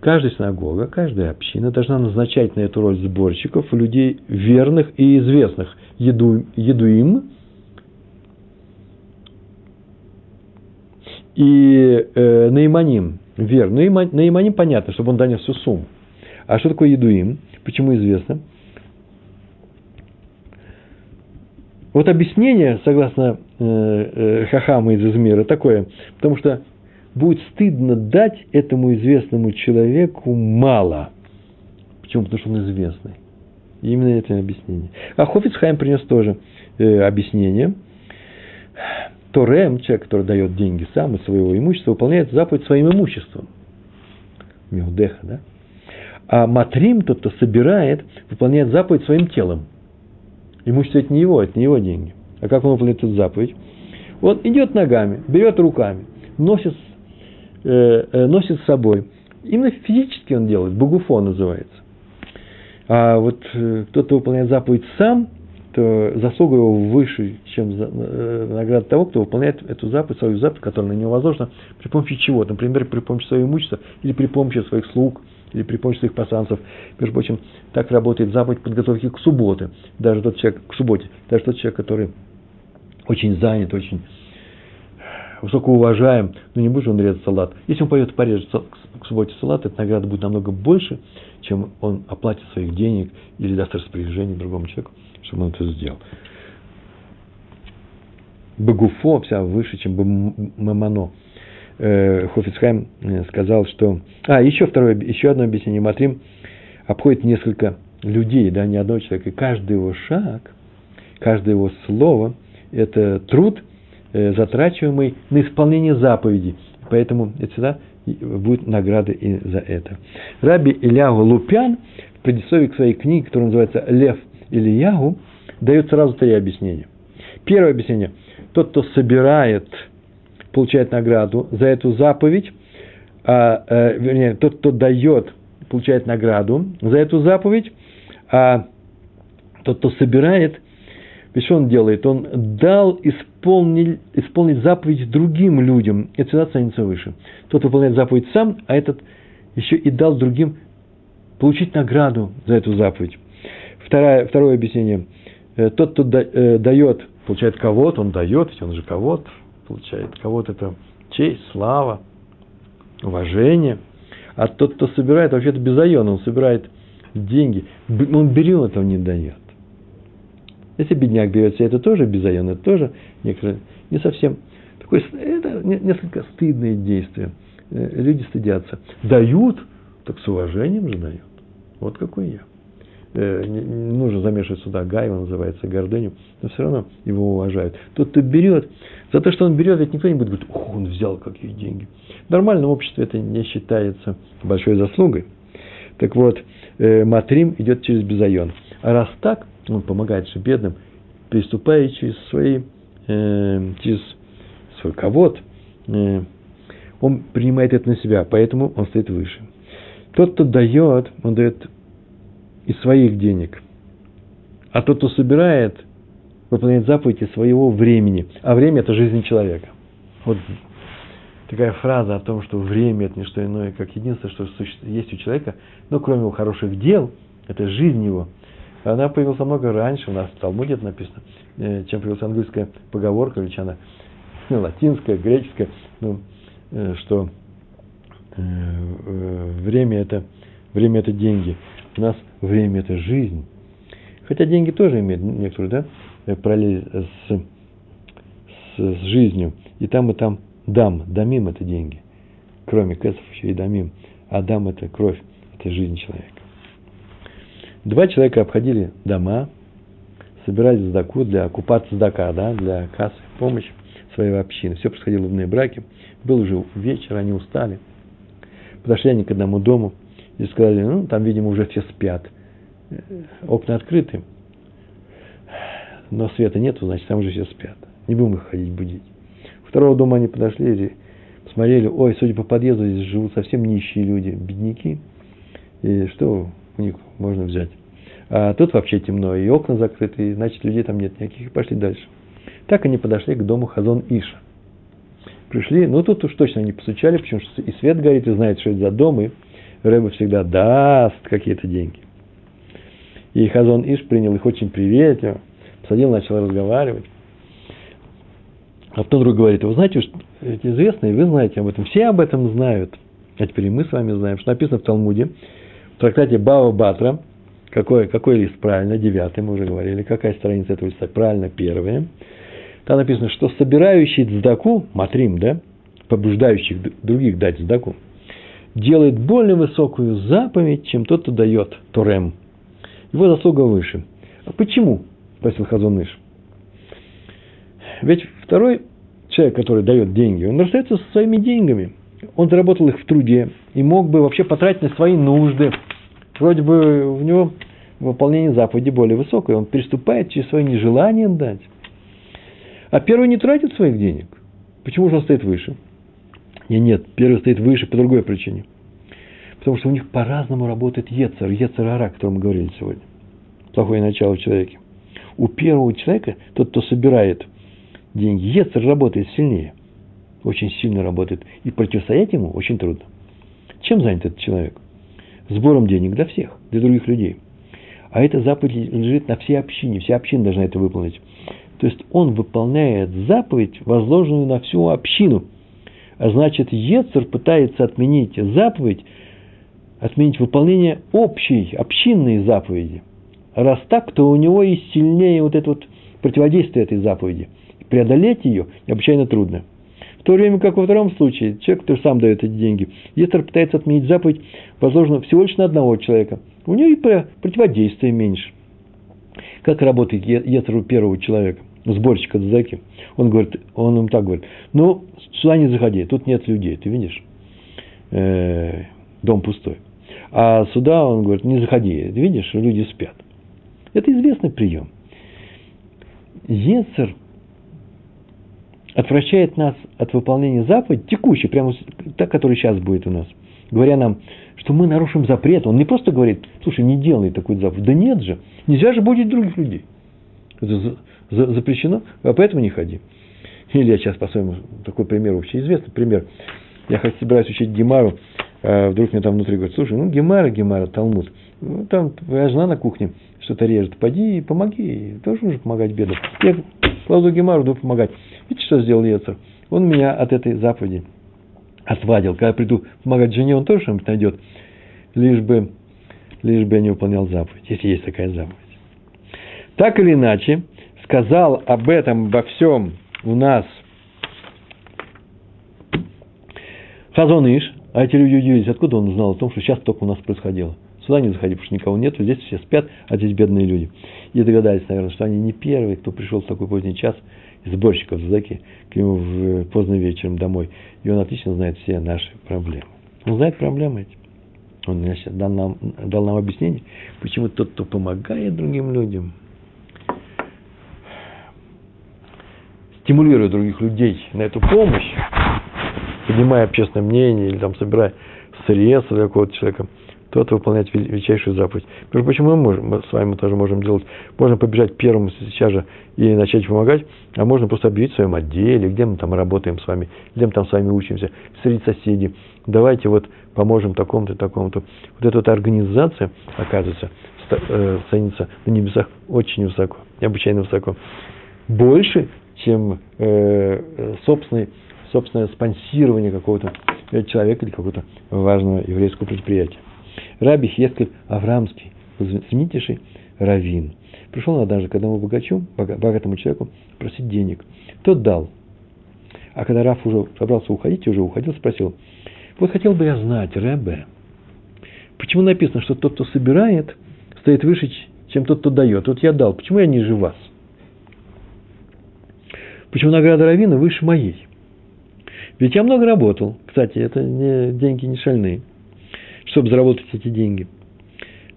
Каждая синагога, каждая община должна назначать на эту роль сборщиков людей верных и известных. Еду, едуим и э, наиманим, вер. Наиманим понятно, чтобы он донес всю сумму. А что такое едуим? Почему известно? Вот объяснение, согласно э, э, Хахама из Измира, такое, потому что будет стыдно дать этому известному человеку мало. Почему? Потому что он известный. Именно это объяснение. А Хофицхайм принес тоже э, объяснение. Торем, человек, который дает деньги сам из своего имущества, выполняет заповедь своим имуществом. Меудеха, да? А Матрим, тот, кто собирает, выполняет заповедь своим телом. Имущество это не его, это не его деньги. А как он выполняет эту заповедь? Он идет ногами, берет руками, носит, э, э, носит с собой. Именно физически он делает, багуфон называется. А вот э, кто-то выполняет заповедь сам, то заслуга его выше, чем э, награда того, кто выполняет эту заповедь, свою заповедь, которая на него возложена, при помощи чего? Например, при помощи своего имущества или при помощи своих слуг, или при помощи своих пасанцев. Между прочим, так работает заповедь подготовки к субботе. Даже тот человек, к субботе, даже тот человек, который очень занят, очень высокоуважаем, но не будет он резать салат. Если он пойдет порежет к субботе салат, эта награда будет намного больше, чем он оплатит своих денег или даст распоряжение другому человеку, чтобы он это сделал. Багуфо вся выше, чем Мамано. Э, Хофицхайм э, сказал, что... А, еще, второе, еще одно объяснение. Матрим обходит несколько людей, да, не одного человека. И каждый его шаг, каждое его слово – это труд, э, затрачиваемый на исполнение заповедей. Поэтому это всегда будет награда и за это. Раби Ильягу Лупян в предисловии к своей книге, которая называется «Лев или Ягу», дает сразу три объяснения. Первое объяснение. Тот, кто собирает – получает награду за эту заповедь, а, а, вернее, тот, кто дает, получает награду за эту заповедь, а тот, кто собирает, ведь что он делает? Он дал исполнить, исполнить заповедь другим людям. Это всегда ценится выше. Тот выполняет заповедь сам, а этот еще и дал другим получить награду за эту заповедь. Второе, второе объяснение. Э, тот, кто э, дает, получает кого-то, он дает, ведь он же кого-то, получает. Кого-то это честь, слава, уважение. А тот, кто собирает, вообще-то безайон, он собирает деньги. Он берет, он не дает. Если бедняк берет себе, это тоже безайон, это тоже некоторые, не совсем. Такое, это несколько стыдные действия. Э, люди стыдятся. Дают, так с уважением же дают. Вот какой я. Э, не, нужно замешивать сюда Гай, он называется гордыню, но все равно его уважают. Тот, кто берет, за то, что он берет, ведь никто не будет говорить, ох, он взял какие деньги. В нормальном обществе это не считается большой заслугой. Так вот, э, Матрим идет через Безайон. А раз так, он помогает же бедным, приступая через свои, э, через свой ковод, он принимает это на себя, поэтому он стоит выше. Тот, кто дает, он дает из своих денег. А тот, кто собирает, выполняет заповеди своего времени. А время – это жизнь человека. Вот такая фраза о том, что время – это не что иное, как единственное, что есть у человека, но кроме его хороших дел, это жизнь его. Она появилась намного раньше, у нас в Талмуде это написано, э, чем появилась английская поговорка, или она латинская, греческая, ну, э, что э, время это, время это деньги. У нас время это жизнь. Хотя деньги тоже имеют некоторые, да, параллель с, с, с жизнью. И там, и там дам, дамим это деньги. Кроме кэсов еще и дамим. А дам это кровь, это жизнь человека. Два человека обходили дома, собирали сдаку для оккупации сдака, да, для кассы, помощи своей общины. Все происходило в браке. Был уже вечер, они устали. Подошли они к одному дому и сказали, ну, там, видимо, уже все спят. Окна открыты, но света нету, значит, там уже все спят. Не будем их ходить будить. Второго дома они подошли и посмотрели, ой, судя по подъезду, здесь живут совсем нищие люди, бедняки. И что у них можно взять? А тут вообще темно, и окна закрыты, и, значит, людей там нет никаких, и пошли дальше. Так они подошли к дому Хазон Иша. Пришли, ну тут уж точно не постучали, потому что и свет горит, и знает, что это за дом, и Рэба всегда даст какие-то деньги. И Хазон Иш принял их очень приветливо, посадил, начал разговаривать. А потом друг говорит, вы знаете, что это известно, и вы знаете об этом, все об этом знают. А теперь и мы с вами знаем, что написано в Талмуде, в трактате Бава Батра, какой, какой лист правильно, девятый, мы уже говорили, какая страница этого листа, правильно, первая – там написано, что собирающий цдаку, матрим, да, побуждающих других дать цдаку, делает более высокую заповедь, чем тот, кто дает Торем. Его заслуга выше. А почему? Спросил Хазуныш. Ведь второй человек, который дает деньги, он расстается со своими деньгами. Он заработал их в труде и мог бы вообще потратить на свои нужды. Вроде бы у него выполнение заповеди более высокое. Он приступает через свое нежелание дать. А первый не тратит своих денег. Почему же он стоит выше? Нет, нет, первый стоит выше по другой причине. Потому что у них по-разному работает Ецер, Ецер-Ара, о котором мы говорили сегодня. Плохое начало в человеке. У первого человека, тот, кто собирает деньги, Ецер работает сильнее. Очень сильно работает. И противостоять ему очень трудно. Чем занят этот человек? Сбором денег для всех, для других людей. А эта заповедь лежит на всей общине. Вся община должна это выполнить. То есть он выполняет заповедь, возложенную на всю общину. А значит, Ецер пытается отменить заповедь, отменить выполнение общей, общинной заповеди. Раз так, то у него и сильнее вот это вот противодействие этой заповеди. Преодолеть ее необычайно трудно. В то время как во втором случае, человек, который сам дает эти деньги, Ецер пытается отменить заповедь, возложенную всего лишь на одного человека. У него и противодействие меньше. Как работает Ецер у первого человека? Сборщика Дзеки, он говорит, он им так говорит, ну, сюда не заходи, тут нет людей, ты видишь, э, дом пустой. А сюда, он говорит, не заходи, ты видишь, люди спят. Это известный прием. Ецер отвращает нас от выполнения заповеди, текущей, прямо та, которая сейчас будет у нас, говоря нам, что мы нарушим запрет. Он не просто говорит, слушай, не делай такой заповедь. Да нет же, нельзя же будить других людей. Запрещено, а поэтому не ходи. Или я сейчас по-своему, такой пример вообще известный пример. Я собираюсь учить Гемару, а вдруг мне там внутри говорят, слушай, ну Гемара, Гемара, Талмуд, ну, там твоя жена на кухне что-то режет, пойди и помоги, тоже нужно помогать бедным. Я кладу Гемару, буду помогать. Видите, что сделал Ецер? Он меня от этой заповеди отвадил. Когда я приду помогать жене, он тоже что-нибудь найдет, лишь бы, лишь бы я не выполнял заповедь, если есть такая заповедь. Так или иначе, сказал об этом, обо всем у нас Хазон Иш, а эти люди удивились, откуда он узнал о том, что сейчас только у нас происходило. Сюда не заходи, потому что никого нет, здесь все спят, а здесь бедные люди. И догадались, наверное, что они не первые, кто пришел в такой поздний час из сборщиков Заки к нему в поздно вечером домой. И он отлично знает все наши проблемы. Он знает проблемы эти. Он значит, дал, нам, дал нам объяснение, почему тот, кто помогает другим людям, стимулируя других людей на эту помощь, поднимая общественное мнение или там собирая средства для какого-то человека, тот выполняет величайшую заповедь. Между прочим, мы, можем, мы с вами тоже можем делать. Можно побежать первым сейчас же и начать помогать, а можно просто объявить в своем отделе, где мы там работаем с вами, где мы там с вами учимся, среди соседей. Давайте вот поможем такому-то, такому-то. Вот эта вот организация, оказывается, э, ценится на небесах очень высоко, необычайно высоко. Больше, чем э, собственный, собственное спонсирование какого-то человека или какого-то важного еврейского предприятия. Раби Хескель Аврамский, знаменитейший раввин. Пришел однажды к одному богачу, богатому человеку, просить денег. Тот дал. А когда Раф уже собрался уходить, уже уходил, спросил, вот хотел бы я знать, Рэбе, почему написано, что тот, кто собирает, стоит выше, чем тот, кто дает. Вот я дал, почему я ниже вас? Почему награда Равина выше моей? Ведь я много работал. Кстати, это не, деньги не шальные, чтобы заработать эти деньги.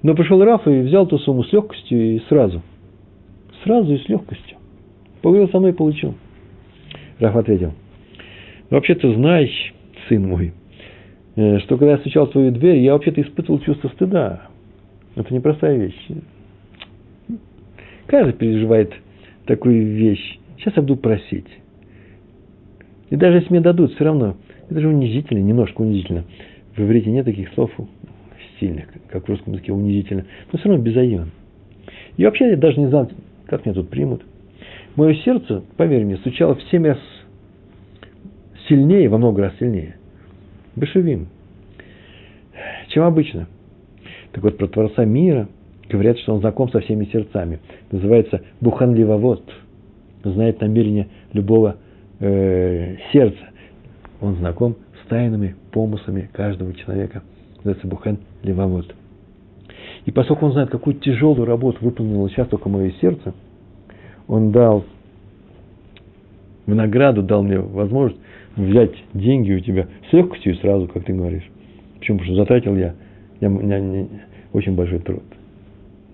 Но пришел Раф и взял ту сумму с легкостью и сразу. Сразу и с легкостью. Поговорил со мной и получил. Раф ответил. Вообще ты знаешь, сын мой, э, что когда я стучал в твою дверь, я вообще-то испытывал чувство стыда. Это непростая вещь. Каждый переживает такую вещь. Сейчас я буду просить. И даже если мне дадут, все равно, это же унизительно, немножко унизительно. В иврите нет таких слов сильных, как в русском языке унизительно, но все равно безайон. И вообще я даже не знал, как меня тут примут. Мое сердце, поверь мне, стучало в семь раз сильнее, во много раз сильнее. Бешевим. Чем обычно. Так вот, про Творца мира говорят, что он знаком со всеми сердцами. Называется Бухан Ливавод. Знает намерение любого э, сердца. Он знаком с тайными помыслами каждого человека. Называется Бухен Левовод. И поскольку он знает, какую тяжелую работу выполнило сейчас только мое сердце, он дал в награду, дал мне возможность взять деньги у тебя с легкостью сразу, как ты говоришь. Почему? Потому что затратил я, я, я, я очень большой труд.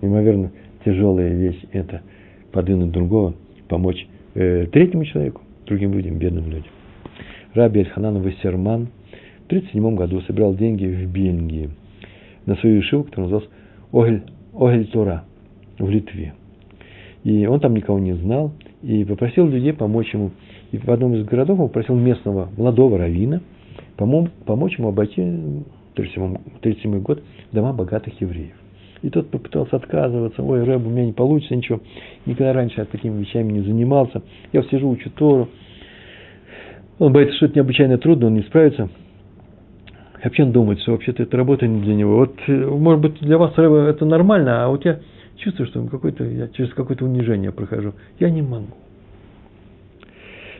Неимоверно тяжелая вещь – это подвинуть другого, помочь э, третьему человеку другим людям, бедным людям. Раби Эльханан Вассерман в 1937 году собирал деньги в Бельгии на свою ешиву, которая называлась Огель, Огель Тора в Литве. И он там никого не знал, и попросил людей помочь ему. И в одном из городов он попросил местного молодого равина помочь ему обойти 1937 год дома богатых евреев. И тот попытался отказываться. Ой, Рэб, у меня не получится ничего. Никогда раньше я такими вещами не занимался. Я сижу, учу Тору. Он боится, что это необычайно трудно, он не справится. Вообще он думает, что вообще-то это работа не для него. Вот, э, может быть, для вас, Рэб, это нормально, а вот я чувствую, что какой-то, я через какое-то унижение прохожу. Я не могу.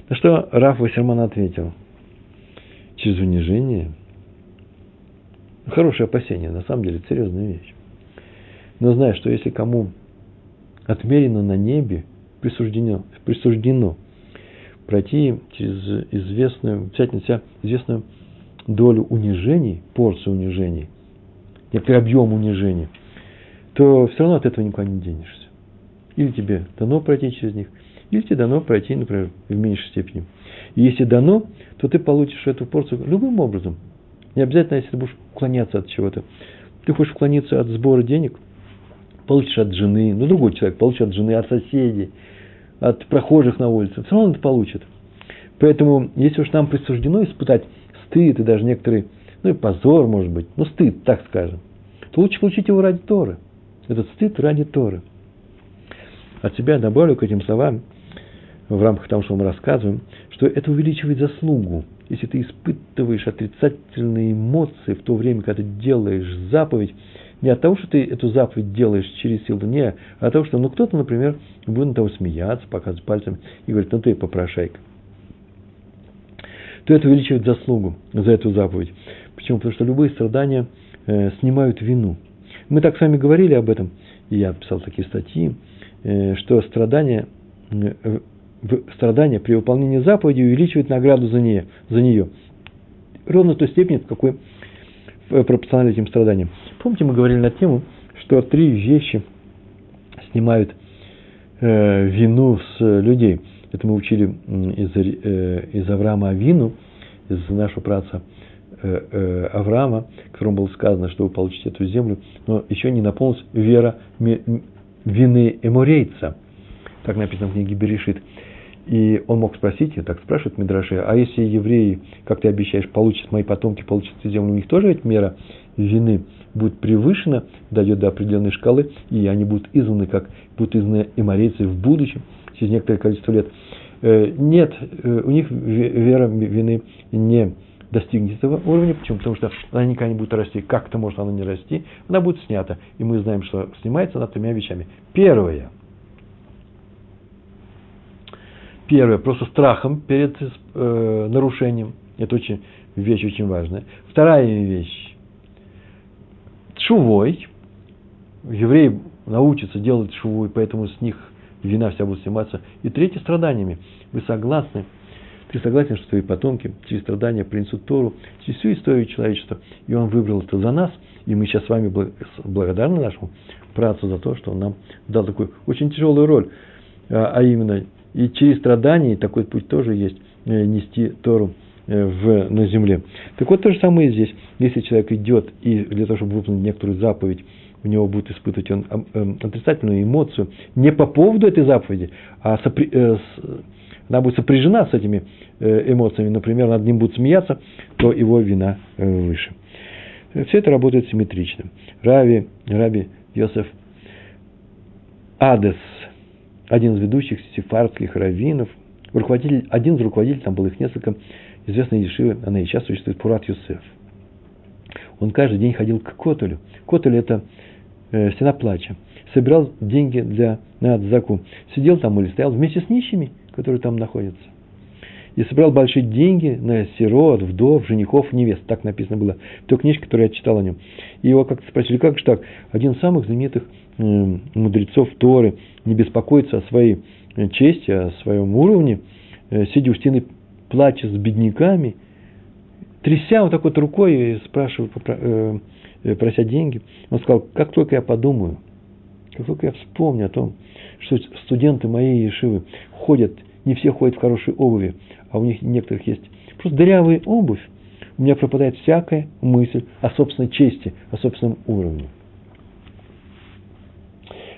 На что Раф Вассерман ответил. Через унижение? Хорошее опасение, на самом деле, серьезная вещь. Но знай, что если кому отмерено на небе, присуждено, присуждено пройти через известную, взять на себя известную долю унижений, порцию унижений, некоторый объем унижений, то все равно от этого никуда не денешься. Или тебе дано пройти через них, или тебе дано пройти, например, в меньшей степени. И если дано, то ты получишь эту порцию любым образом. Не обязательно, если ты будешь уклоняться от чего-то. Ты хочешь уклониться от сбора денег – получишь от жены, ну, другой человек получит от жены, от соседей, от прохожих на улице, все равно это получит. Поэтому, если уж нам присуждено испытать стыд и даже некоторый, ну и позор, может быть, ну стыд, так скажем, то лучше получить его ради Торы. Этот стыд ради Торы. От себя добавлю к этим словам, в рамках того, что мы рассказываем, что это увеличивает заслугу. Если ты испытываешь отрицательные эмоции в то время, когда ты делаешь заповедь, не от того, что ты эту заповедь делаешь через силу, не, а от того, что ну кто-то, например, будет на того смеяться, показывать пальцем и говорит, ну ты попрошайка. То это увеличивает заслугу за эту заповедь. Почему? Потому что любые страдания э, снимают вину. Мы так с вами говорили об этом, и я писал такие статьи, э, что страдания, э, страдания при выполнении заповеди увеличивают награду за нее, за нее. Ровно в той степени, в какой пропорционально этим страданиям. Помните, мы говорили на тему, что три вещи снимают э, вину с людей. Это мы учили из, э, из Авраама Авину, из нашего праца э, э, Авраама, которому было сказано, что вы получите эту землю, но еще не наполнилась вера вины эмурейца. Так написано в книге Берешит. И он мог спросить, и так спрашивает Мидраши, а если евреи, как ты обещаешь, получат, мои потомки получат землю, у них тоже ведь мера вины будет превышена, дойдет до определенной шкалы, и они будут изгнаны, как будут изгнаны эморейцы в будущем, через некоторое количество лет. Э, нет, э, у них вера вины не достигнет этого уровня. Почему? Потому что она никогда не будет расти. Как это может она не расти? Она будет снята. И мы знаем, что снимается она тремя вещами. Первое. Первое, просто страхом перед э, нарушением. Это очень, вещь очень важная. Вторая вещь. Шувой. Евреи научатся делать шувой, поэтому с них вина вся будет сниматься. И третье, страданиями. Вы согласны? Ты согласен, что твои потомки через страдания принесут Тору, через всю историю человечества. И он выбрал это за нас. И мы сейчас с вами благодарны нашему працу за то, что он нам дал такую очень тяжелую роль. А, а именно, и через страдания, такой путь тоже есть, э, нести Тору в, на земле. Так вот, то же самое и здесь. Если человек идет и для того, чтобы выполнить некоторую заповедь, у него будет испытывать он э, отрицательную эмоцию не по поводу этой заповеди, а сопри, э, с, она будет сопряжена с этими э, эмоциями, например, над ним будет смеяться, то его вина э, выше. Все это работает симметрично. Рави, Раби Йосеф Адес, один из ведущих сефардских раввинов, руководитель, один из руководителей, там было их несколько, известной ешивы, она и сейчас существует, Пурат Юсеф. Он каждый день ходил к Котулю. Котуль – это э, стена плача. Собирал деньги для, на Адзаку. Сидел там или стоял вместе с нищими, которые там находятся. И собирал большие деньги на сирот, вдов, женихов, невест. Так написано было в той книжке, которую я читал о нем. И его как-то спросили, как же так? Один из самых знаменитых э, мудрецов Торы не беспокоится о своей э, чести, о своем уровне, э, сидя у стены, плача с бедняками, тряся вот так вот рукой, и спрашивая, э, э, прося деньги, он сказал, как только я подумаю – как только я вспомню о том, что студенты моей Ешивы ходят, не все ходят в хорошей обуви, а у них некоторых есть просто дырявая обувь, у меня пропадает всякая мысль о собственной чести, о собственном уровне.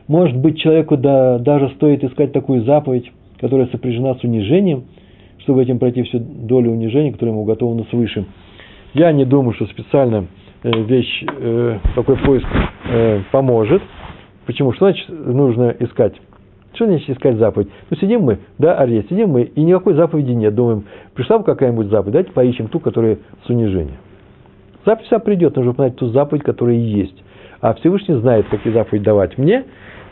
Может быть, человеку да, даже стоит искать такую заповедь, которая сопряжена с унижением, чтобы этим пройти всю долю унижения, которая ему уготована свыше. Я не думаю, что специально э, вещь, э, такой поиск э, поможет – Почему? Что значит нужно искать? Что значит искать заповедь? Ну, сидим мы, да, Ария, сидим мы, и никакой заповеди нет. Думаем, пришла бы какая-нибудь заповедь, давайте поищем ту, которая с унижением. Заповедь вся придет, нужно понять ту заповедь, которая есть. А Всевышний знает, какие заповеди давать мне,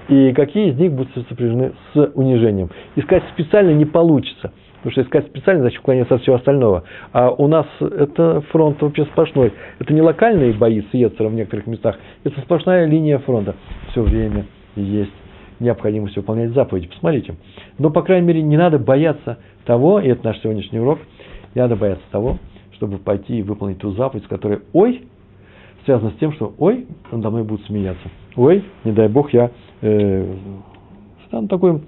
и какие из них будут сопряжены с унижением. Искать специально не получится. Потому что искать специально, значит уклоняться от всего остального. А у нас это фронт вообще сплошной. Это не локальные бои с Ецера в некоторых местах. Это сплошная линия фронта. Все время есть необходимость выполнять заповеди. Посмотрите. Но, по крайней мере, не надо бояться того, и это наш сегодняшний урок, не надо бояться того, чтобы пойти и выполнить ту заповедь, которая, ой, связана с тем, что, ой, надо мной будут смеяться. Ой, не дай бог, я э, стану такой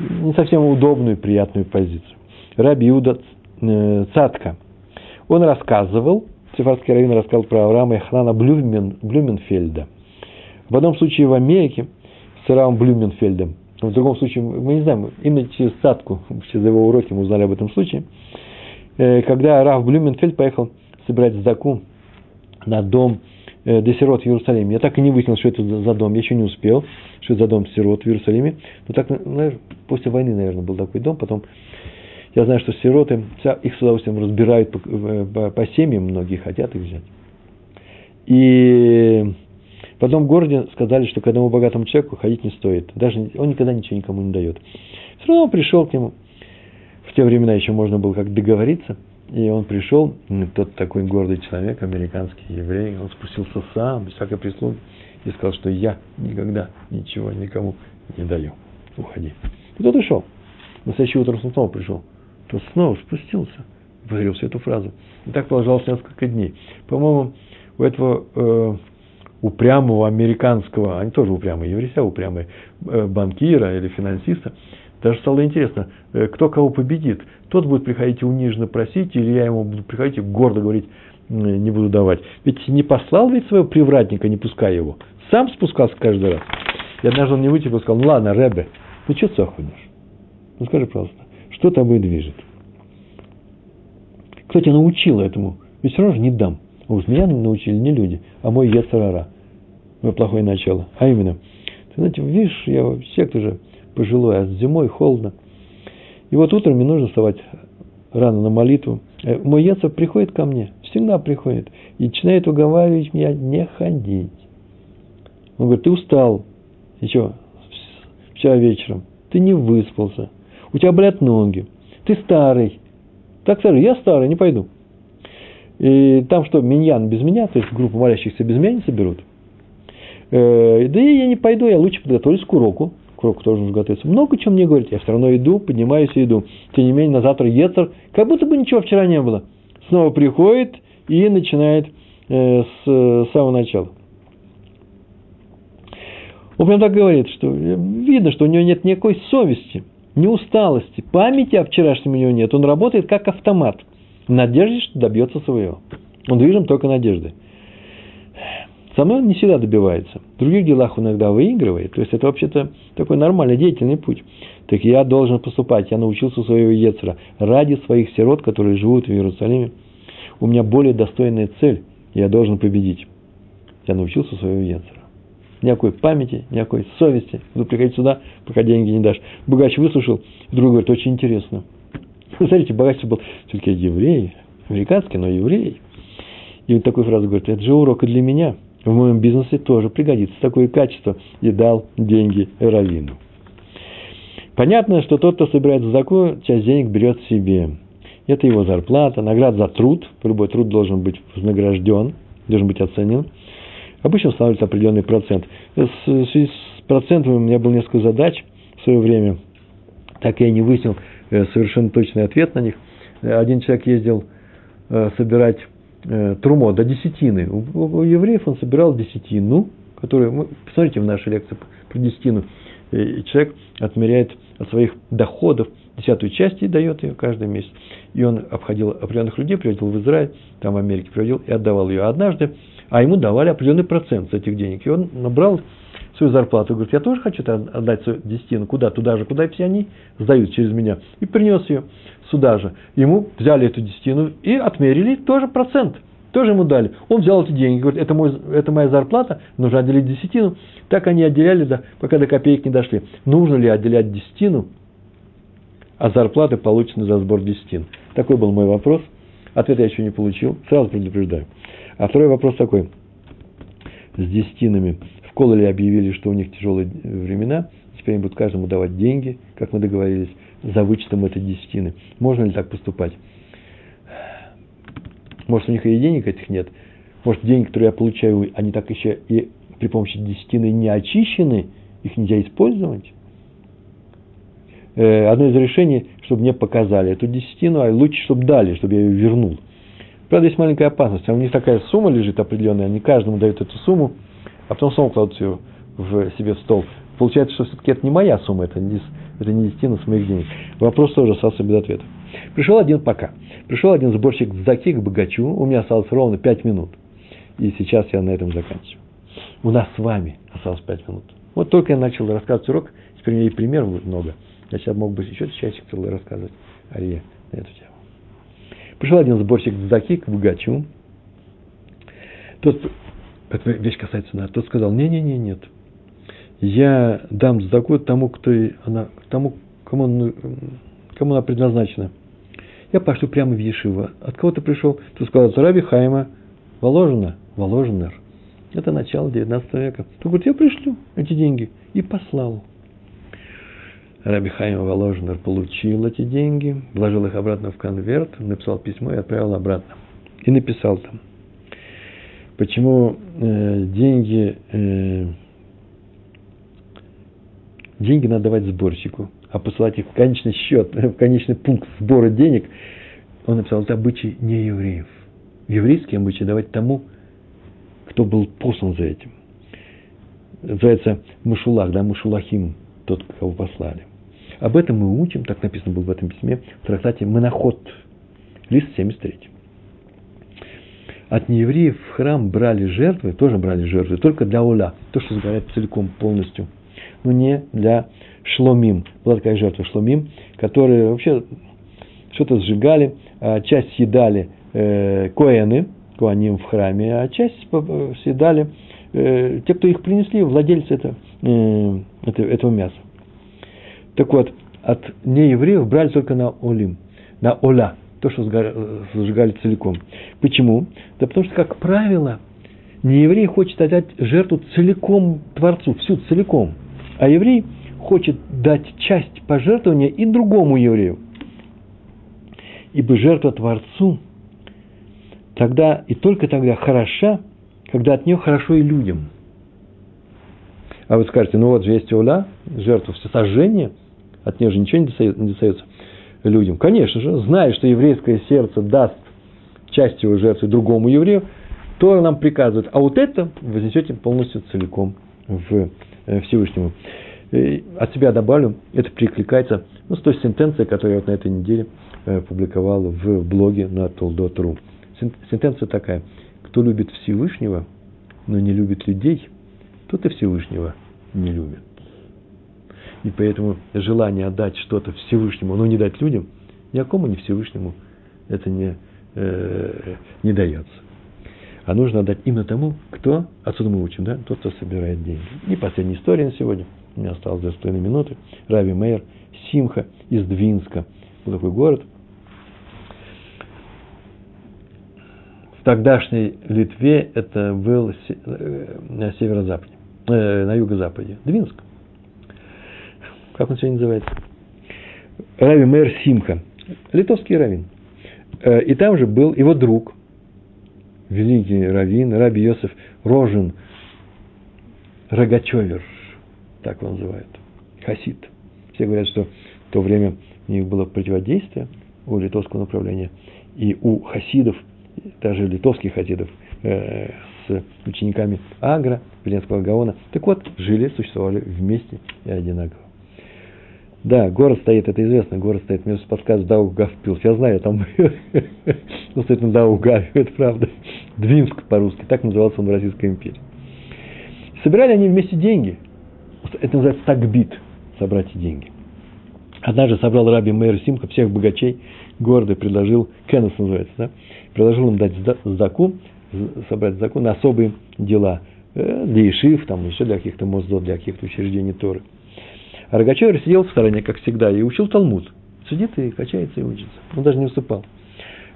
не совсем удобную, приятную позицию. Раби Иуда э, Цатка. Он рассказывал, Сефардский раввин рассказал про Авраама и Ханана Блюмен, Блюменфельда. В одном случае в Америке с Равом Блюменфельдом, в другом случае, мы не знаем, именно через Цатку, через его уроки мы узнали об этом случае, э, когда Рав Блюменфельд поехал собирать заку на дом э, для сирот в Иерусалиме. Я так и не выяснил, что это за дом, я еще не успел, что это за дом сирот в Иерусалиме. Но так, наверное, после войны, наверное, был такой дом, потом я знаю, что сироты, их с удовольствием разбирают по, по, по семьям, многие хотят их взять. И в одном городе сказали, что к одному богатому человеку ходить не стоит. Даже он никогда ничего никому не дает. Все равно он пришел к нему. В те времена еще можно было как договориться. И он пришел, тот такой гордый человек, американский еврей, он спустился сам, без всякой прислуги. и сказал, что я никогда ничего никому не даю. Уходи. И тот ушел. На следующее утро снова пришел. Тот снова спустился. Повторил всю эту фразу. И так продолжалось несколько дней. По-моему, у этого э, упрямого американского, они тоже упрямые, евреи упрямые, э, банкира или финансиста, даже стало интересно, э, кто кого победит. Тот будет приходить и униженно просить, или я ему буду приходить и гордо говорить, не буду давать. Ведь не послал ведь своего привратника, не пускай его. Сам спускался каждый раз. И однажды он не вытерпел и сказал, ну ладно, Ребе, ну что ты? Ну скажи, пожалуйста, что тобой движет? Кто тебя научил этому? Ведь все равно же не дам. Уж меня научили не люди, а мой Ецарара. Мое плохое начало. А именно, ты знаете, видишь, я все, кто же пожилой, а зимой холодно. И вот утром мне нужно вставать рано на молитву. Э, мой Ецар приходит ко мне, всегда приходит, и начинает уговаривать меня не ходить. Он говорит, ты устал, еще вчера вечером, ты не выспался, у тебя болят ноги, ты старый. Так старый, я старый, не пойду. И там что, миньян без меня, то есть группу молящихся без меня не соберут. Э, да я не пойду, я лучше подготовлюсь к уроку. К уроку тоже нужно готовиться. Много чем мне говорить, я все равно иду, поднимаюсь и иду. Тем не менее, на завтра Ецер, как будто бы ничего вчера не было. Снова приходит и начинает э, с э, самого начала. Он прям так говорит, что видно, что у него нет никакой совести, ни усталости, памяти о вчерашнем у него нет. Он работает как автомат, в надежде, что добьется своего. Он движим только надеждой. Со мной он не всегда добивается. В других делах он иногда выигрывает. То есть, это вообще-то такой нормальный деятельный путь. Так я должен поступать. Я научился у своего Ецера ради своих сирот, которые живут в Иерусалиме. У меня более достойная цель. Я должен победить. Я научился у своего Ецера никакой памяти, никакой совести. Буду приходить сюда, пока деньги не дашь. Богач выслушал, другой говорит, очень интересно. *laughs* Смотрите, богач был все-таки еврей, американский, но еврей. И вот такой фразу говорит, это же урок и для меня. В моем бизнесе тоже пригодится такое качество. И дал деньги Равину. Понятно, что тот, кто собирает задаку, часть денег берет себе. Это его зарплата, награда за труд. Любой труд должен быть вознагражден, должен быть оценен. Обычно устанавливается определенный процент. В связи с процентами у меня было несколько задач в свое время. Так я не выяснил э, совершенно точный ответ на них. Э, один человек ездил э, собирать трумо до десятины. У, евреев он собирал десятину, которую, посмотрите в нашей лекции про десятину, и человек отмеряет от своих доходов десятую часть и дает ее каждый месяц. И он обходил определенных людей, приводил в Израиль, там в Америке приводил и отдавал ее. Однажды а ему давали определенный процент с этих денег. И он набрал свою зарплату говорит, я тоже хочу отдать свою десятину. Куда? Туда же, куда все они сдают через меня. И принес ее сюда же. Ему взяли эту десятину и отмерили тоже процент. Тоже ему дали. Он взял эти деньги, говорит, это, мой, это моя зарплата, нужно отделить десятину. Так они отделяли, да, пока до копеек не дошли. Нужно ли отделять десятину, а зарплаты получены за сбор десятин? Такой был мой вопрос. Ответа я еще не получил. Сразу предупреждаю. А второй вопрос такой. С десятинами. В Кололе объявили, что у них тяжелые времена. Теперь они будут каждому давать деньги, как мы договорились, за вычетом этой десятины. Можно ли так поступать? Может, у них и денег этих нет. Может, деньги, которые я получаю, они так еще и при помощи десятины не очищены, их нельзя использовать. Э, одно из решений, чтобы мне показали эту десятину, а лучше, чтобы дали, чтобы я ее вернул. Правда, есть маленькая опасность. А у них такая сумма лежит определенная, они каждому дают эту сумму, а потом снова кладут ее в себе в стол. Получается, что все-таки это не моя сумма, это не, это не десятина с моих денег. Вопрос тоже остался без ответа. Пришел один пока. Пришел один сборщик заки к богачу. У меня осталось ровно пять минут. И сейчас я на этом заканчиваю. У нас с вами осталось пять минут. Вот только я начал рассказывать урок, теперь у меня и примеров будет много. Я мог бы еще часик целый рассказывать Ария на эту тему. Пришел один сборщик заки к богачу. Тот, эта вещь касается нас, тот сказал, не-не-не, нет. Я дам заку тому, кто она, тому, кому, кому она предназначена. Я пошлю прямо в Ешива. От кого ты пришел? Ты сказал, от Хайма Воложена, Воложенер. Это начало 19 века. Ты говорит, я пришлю эти деньги. И послал. Раби Хайм Воложнер получил эти деньги, вложил их обратно в конверт, написал письмо и отправил обратно. И написал там. почему э, деньги, э, деньги надо давать сборщику, а посылать их в конечный счет, *laughs* в конечный пункт сбора денег, он написал, это обычай не евреев. Еврейский обычай давать тому, кто был послан за этим. Называется Мушулах, да, Мушулахим, тот, кого послали. Об этом мы учим, так написано было в этом письме, в трактате Моноход, лист 73. От неевреев в храм брали жертвы, тоже брали жертвы, только для уля, то, что сгорает целиком, полностью, но не для шломим. Была такая жертва шломим, которые вообще что-то сжигали, а часть съедали э, коэны, коаним в храме, а часть съедали э, те, кто их принесли, владельцы это, э, этого мяса. Так вот, от неевреев брали только на олим, на оля, то, что сжигали целиком. Почему? Да потому что, как правило, нееврей хочет отдать жертву целиком Творцу, всю целиком. А еврей хочет дать часть пожертвования и другому еврею. Ибо жертва Творцу тогда и только тогда хороша, когда от нее хорошо и людям. А вы скажете, ну вот же есть уля, жертва всесожжения – от нее же ничего не достается людям. Конечно же, зная, что еврейское сердце даст часть его жертвы другому еврею, то нам приказывает, а вот это вознесете полностью целиком в э, Всевышнему. И от себя добавлю, это прикликается ну, с той сентенцией, которую я вот на этой неделе э, публиковал в блоге на Толдот.ру. Сентенция такая. Кто любит Всевышнего, но не любит людей, тот и Всевышнего не любит. И поэтому желание отдать что-то Всевышнему, но не дать людям, никому не Всевышнему это не, э, не дается. А нужно отдать именно тому, кто, отсюда мы учим, да, тот, кто собирает деньги. И последняя история на сегодня. У меня осталось две с половиной минуты. Рави Мейер Симха из Двинска. Вот такой город. В тогдашней Литве это был э, на северо-западе, э, на юго-западе. Двинск как он сегодня называется? Рави Мэр Симха, литовский раввин. Э, и там же был его друг, великий раввин, Раби Йосеф Рожин Рогачевер, так его называют, хасид. Все говорят, что в то время у них было противодействие у литовского направления, и у хасидов, даже литовских хасидов, э, с учениками Агра, Веленского Гаона. Так вот, жили, существовали вместе и одинаково. Да, город стоит, это известно, город стоит, мне подсказывает Даугавпилс. Я знаю, там ну, *laughs* стоит на Даугаве, это правда. Двинск по-русски, так назывался он в Российской империи. Собирали они вместе деньги. Это называется такбит, собрать деньги. Однажды собрал раби Мэр Симха всех богачей города предложил, Кеннес называется, да, предложил им дать сдаку, собрать сдаку на особые дела, э, для Ишив, там, еще для каких-то моздов, для каких-то учреждений Торы. А Рогачевер сидел в стороне, как всегда, и учил Талмуд. Сидит и качается и учится. Он даже не выступал.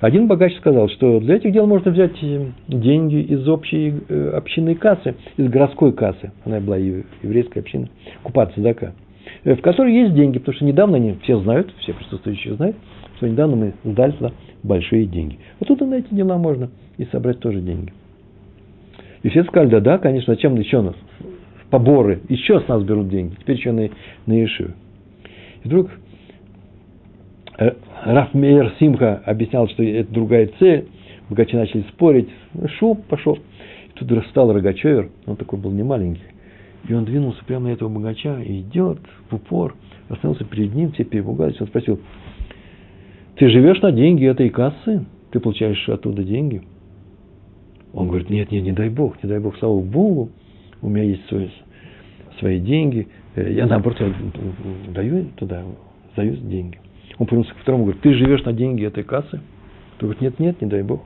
Один богач сказал, что для этих дел можно взять э, деньги из общей э, общинной кассы, из городской кассы, она была еврейская община, купаться зака, э, в которой есть деньги, потому что недавно они все знают, все присутствующие знают, что недавно мы сдали туда большие деньги. Вот тут на эти дела можно и собрать тоже деньги. И все сказали, да, да, конечно, зачем еще нас поборы, еще с нас берут деньги, теперь еще на, на Ишиву. И вдруг э, Раф Мейер Симха объяснял, что это другая цель, богачи начали спорить, шел, пошел. И тут встал Рогачевер, он такой был не маленький, и он двинулся прямо на этого богача, и идет в упор, остановился перед ним, все перепугались, он спросил, ты живешь на деньги этой кассы? Ты получаешь оттуда деньги? Он говорит, нет, нет, не дай Бог, не дай Бог, слава Богу, у меня есть свои, свои деньги, э, я наоборот я даю туда, даю деньги. Он повернулся к второму, говорит, ты живешь на деньги этой кассы? Тот говорит, нет, нет, не дай Бог.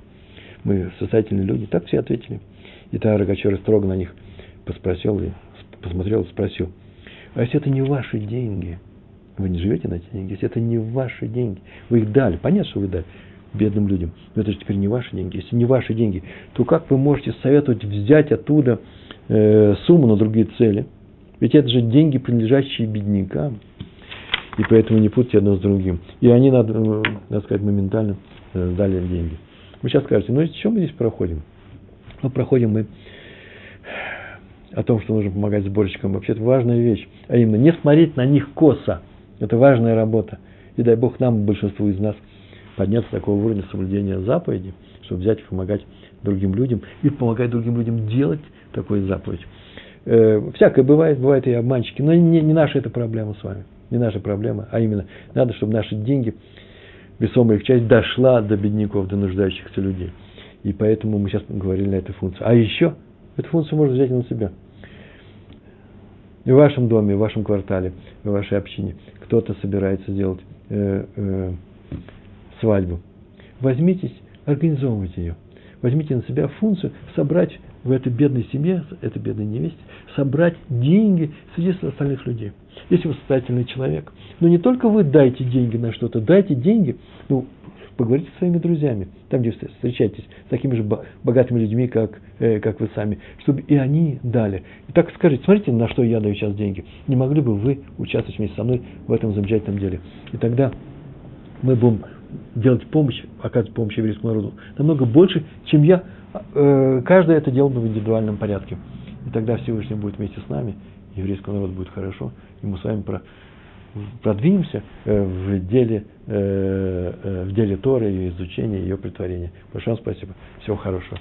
Мы состоятельные люди. Так все ответили. И тогда Рогачев строго на них поспросил, и посмотрел и спросил, а если это не ваши деньги, вы не живете на эти деньги, если это не ваши деньги, вы их дали, понятно, что вы дали бедным людям, но это же теперь не ваши деньги. Если не ваши деньги, то как вы можете советовать взять оттуда сумму на другие цели. Ведь это же деньги, принадлежащие беднякам. И поэтому не путайте одно с другим. И они, надо, э, надо сказать, моментально э, дали деньги. Вы сейчас скажете, ну, чем мы здесь проходим? Но проходим мы о том, что нужно помогать сборщикам. Вообще это важная вещь. А именно, не смотреть на них косо. Это важная работа. И дай Бог нам, большинству из нас, подняться до такого уровня соблюдения заповеди, чтобы взять и помогать другим людям, и помогать другим людям делать такую заповедь. Э, всякое бывает, бывают и обманщики, но не, не наша эта проблема с вами. Не наша проблема, а именно надо, чтобы наши деньги, весомая их часть, дошла до бедняков, до нуждающихся людей. И поэтому мы сейчас говорили на эту функцию. А еще эту функцию можно взять на себя. В вашем доме, в вашем квартале, в вашей общине кто-то собирается сделать э, э, свадьбу. Возьмитесь, организовывайте ее. Возьмите на себя функцию собрать в этой бедной семье, этой бедной невесте, собрать деньги среди остальных людей. Если вы состоятельный человек, но не только вы дайте деньги на что-то, дайте деньги, ну, поговорите со своими друзьями, там, где вы встречаетесь, с такими же богатыми людьми, как, э, как вы сами, чтобы и они дали. И так скажите, смотрите, на что я даю сейчас деньги. Не могли бы вы участвовать вместе со мной в этом замечательном деле? И тогда мы будем делать помощь, оказывать помощь еврейскому народу намного больше, чем я. Э, каждое это делал бы в индивидуальном порядке. И тогда Всевышний будет вместе с нами, еврейскому народу будет хорошо, и мы с вами про, продвинемся э, в деле, э, в деле Торы и изучения ее притворения. Большое вам спасибо. Всего хорошего.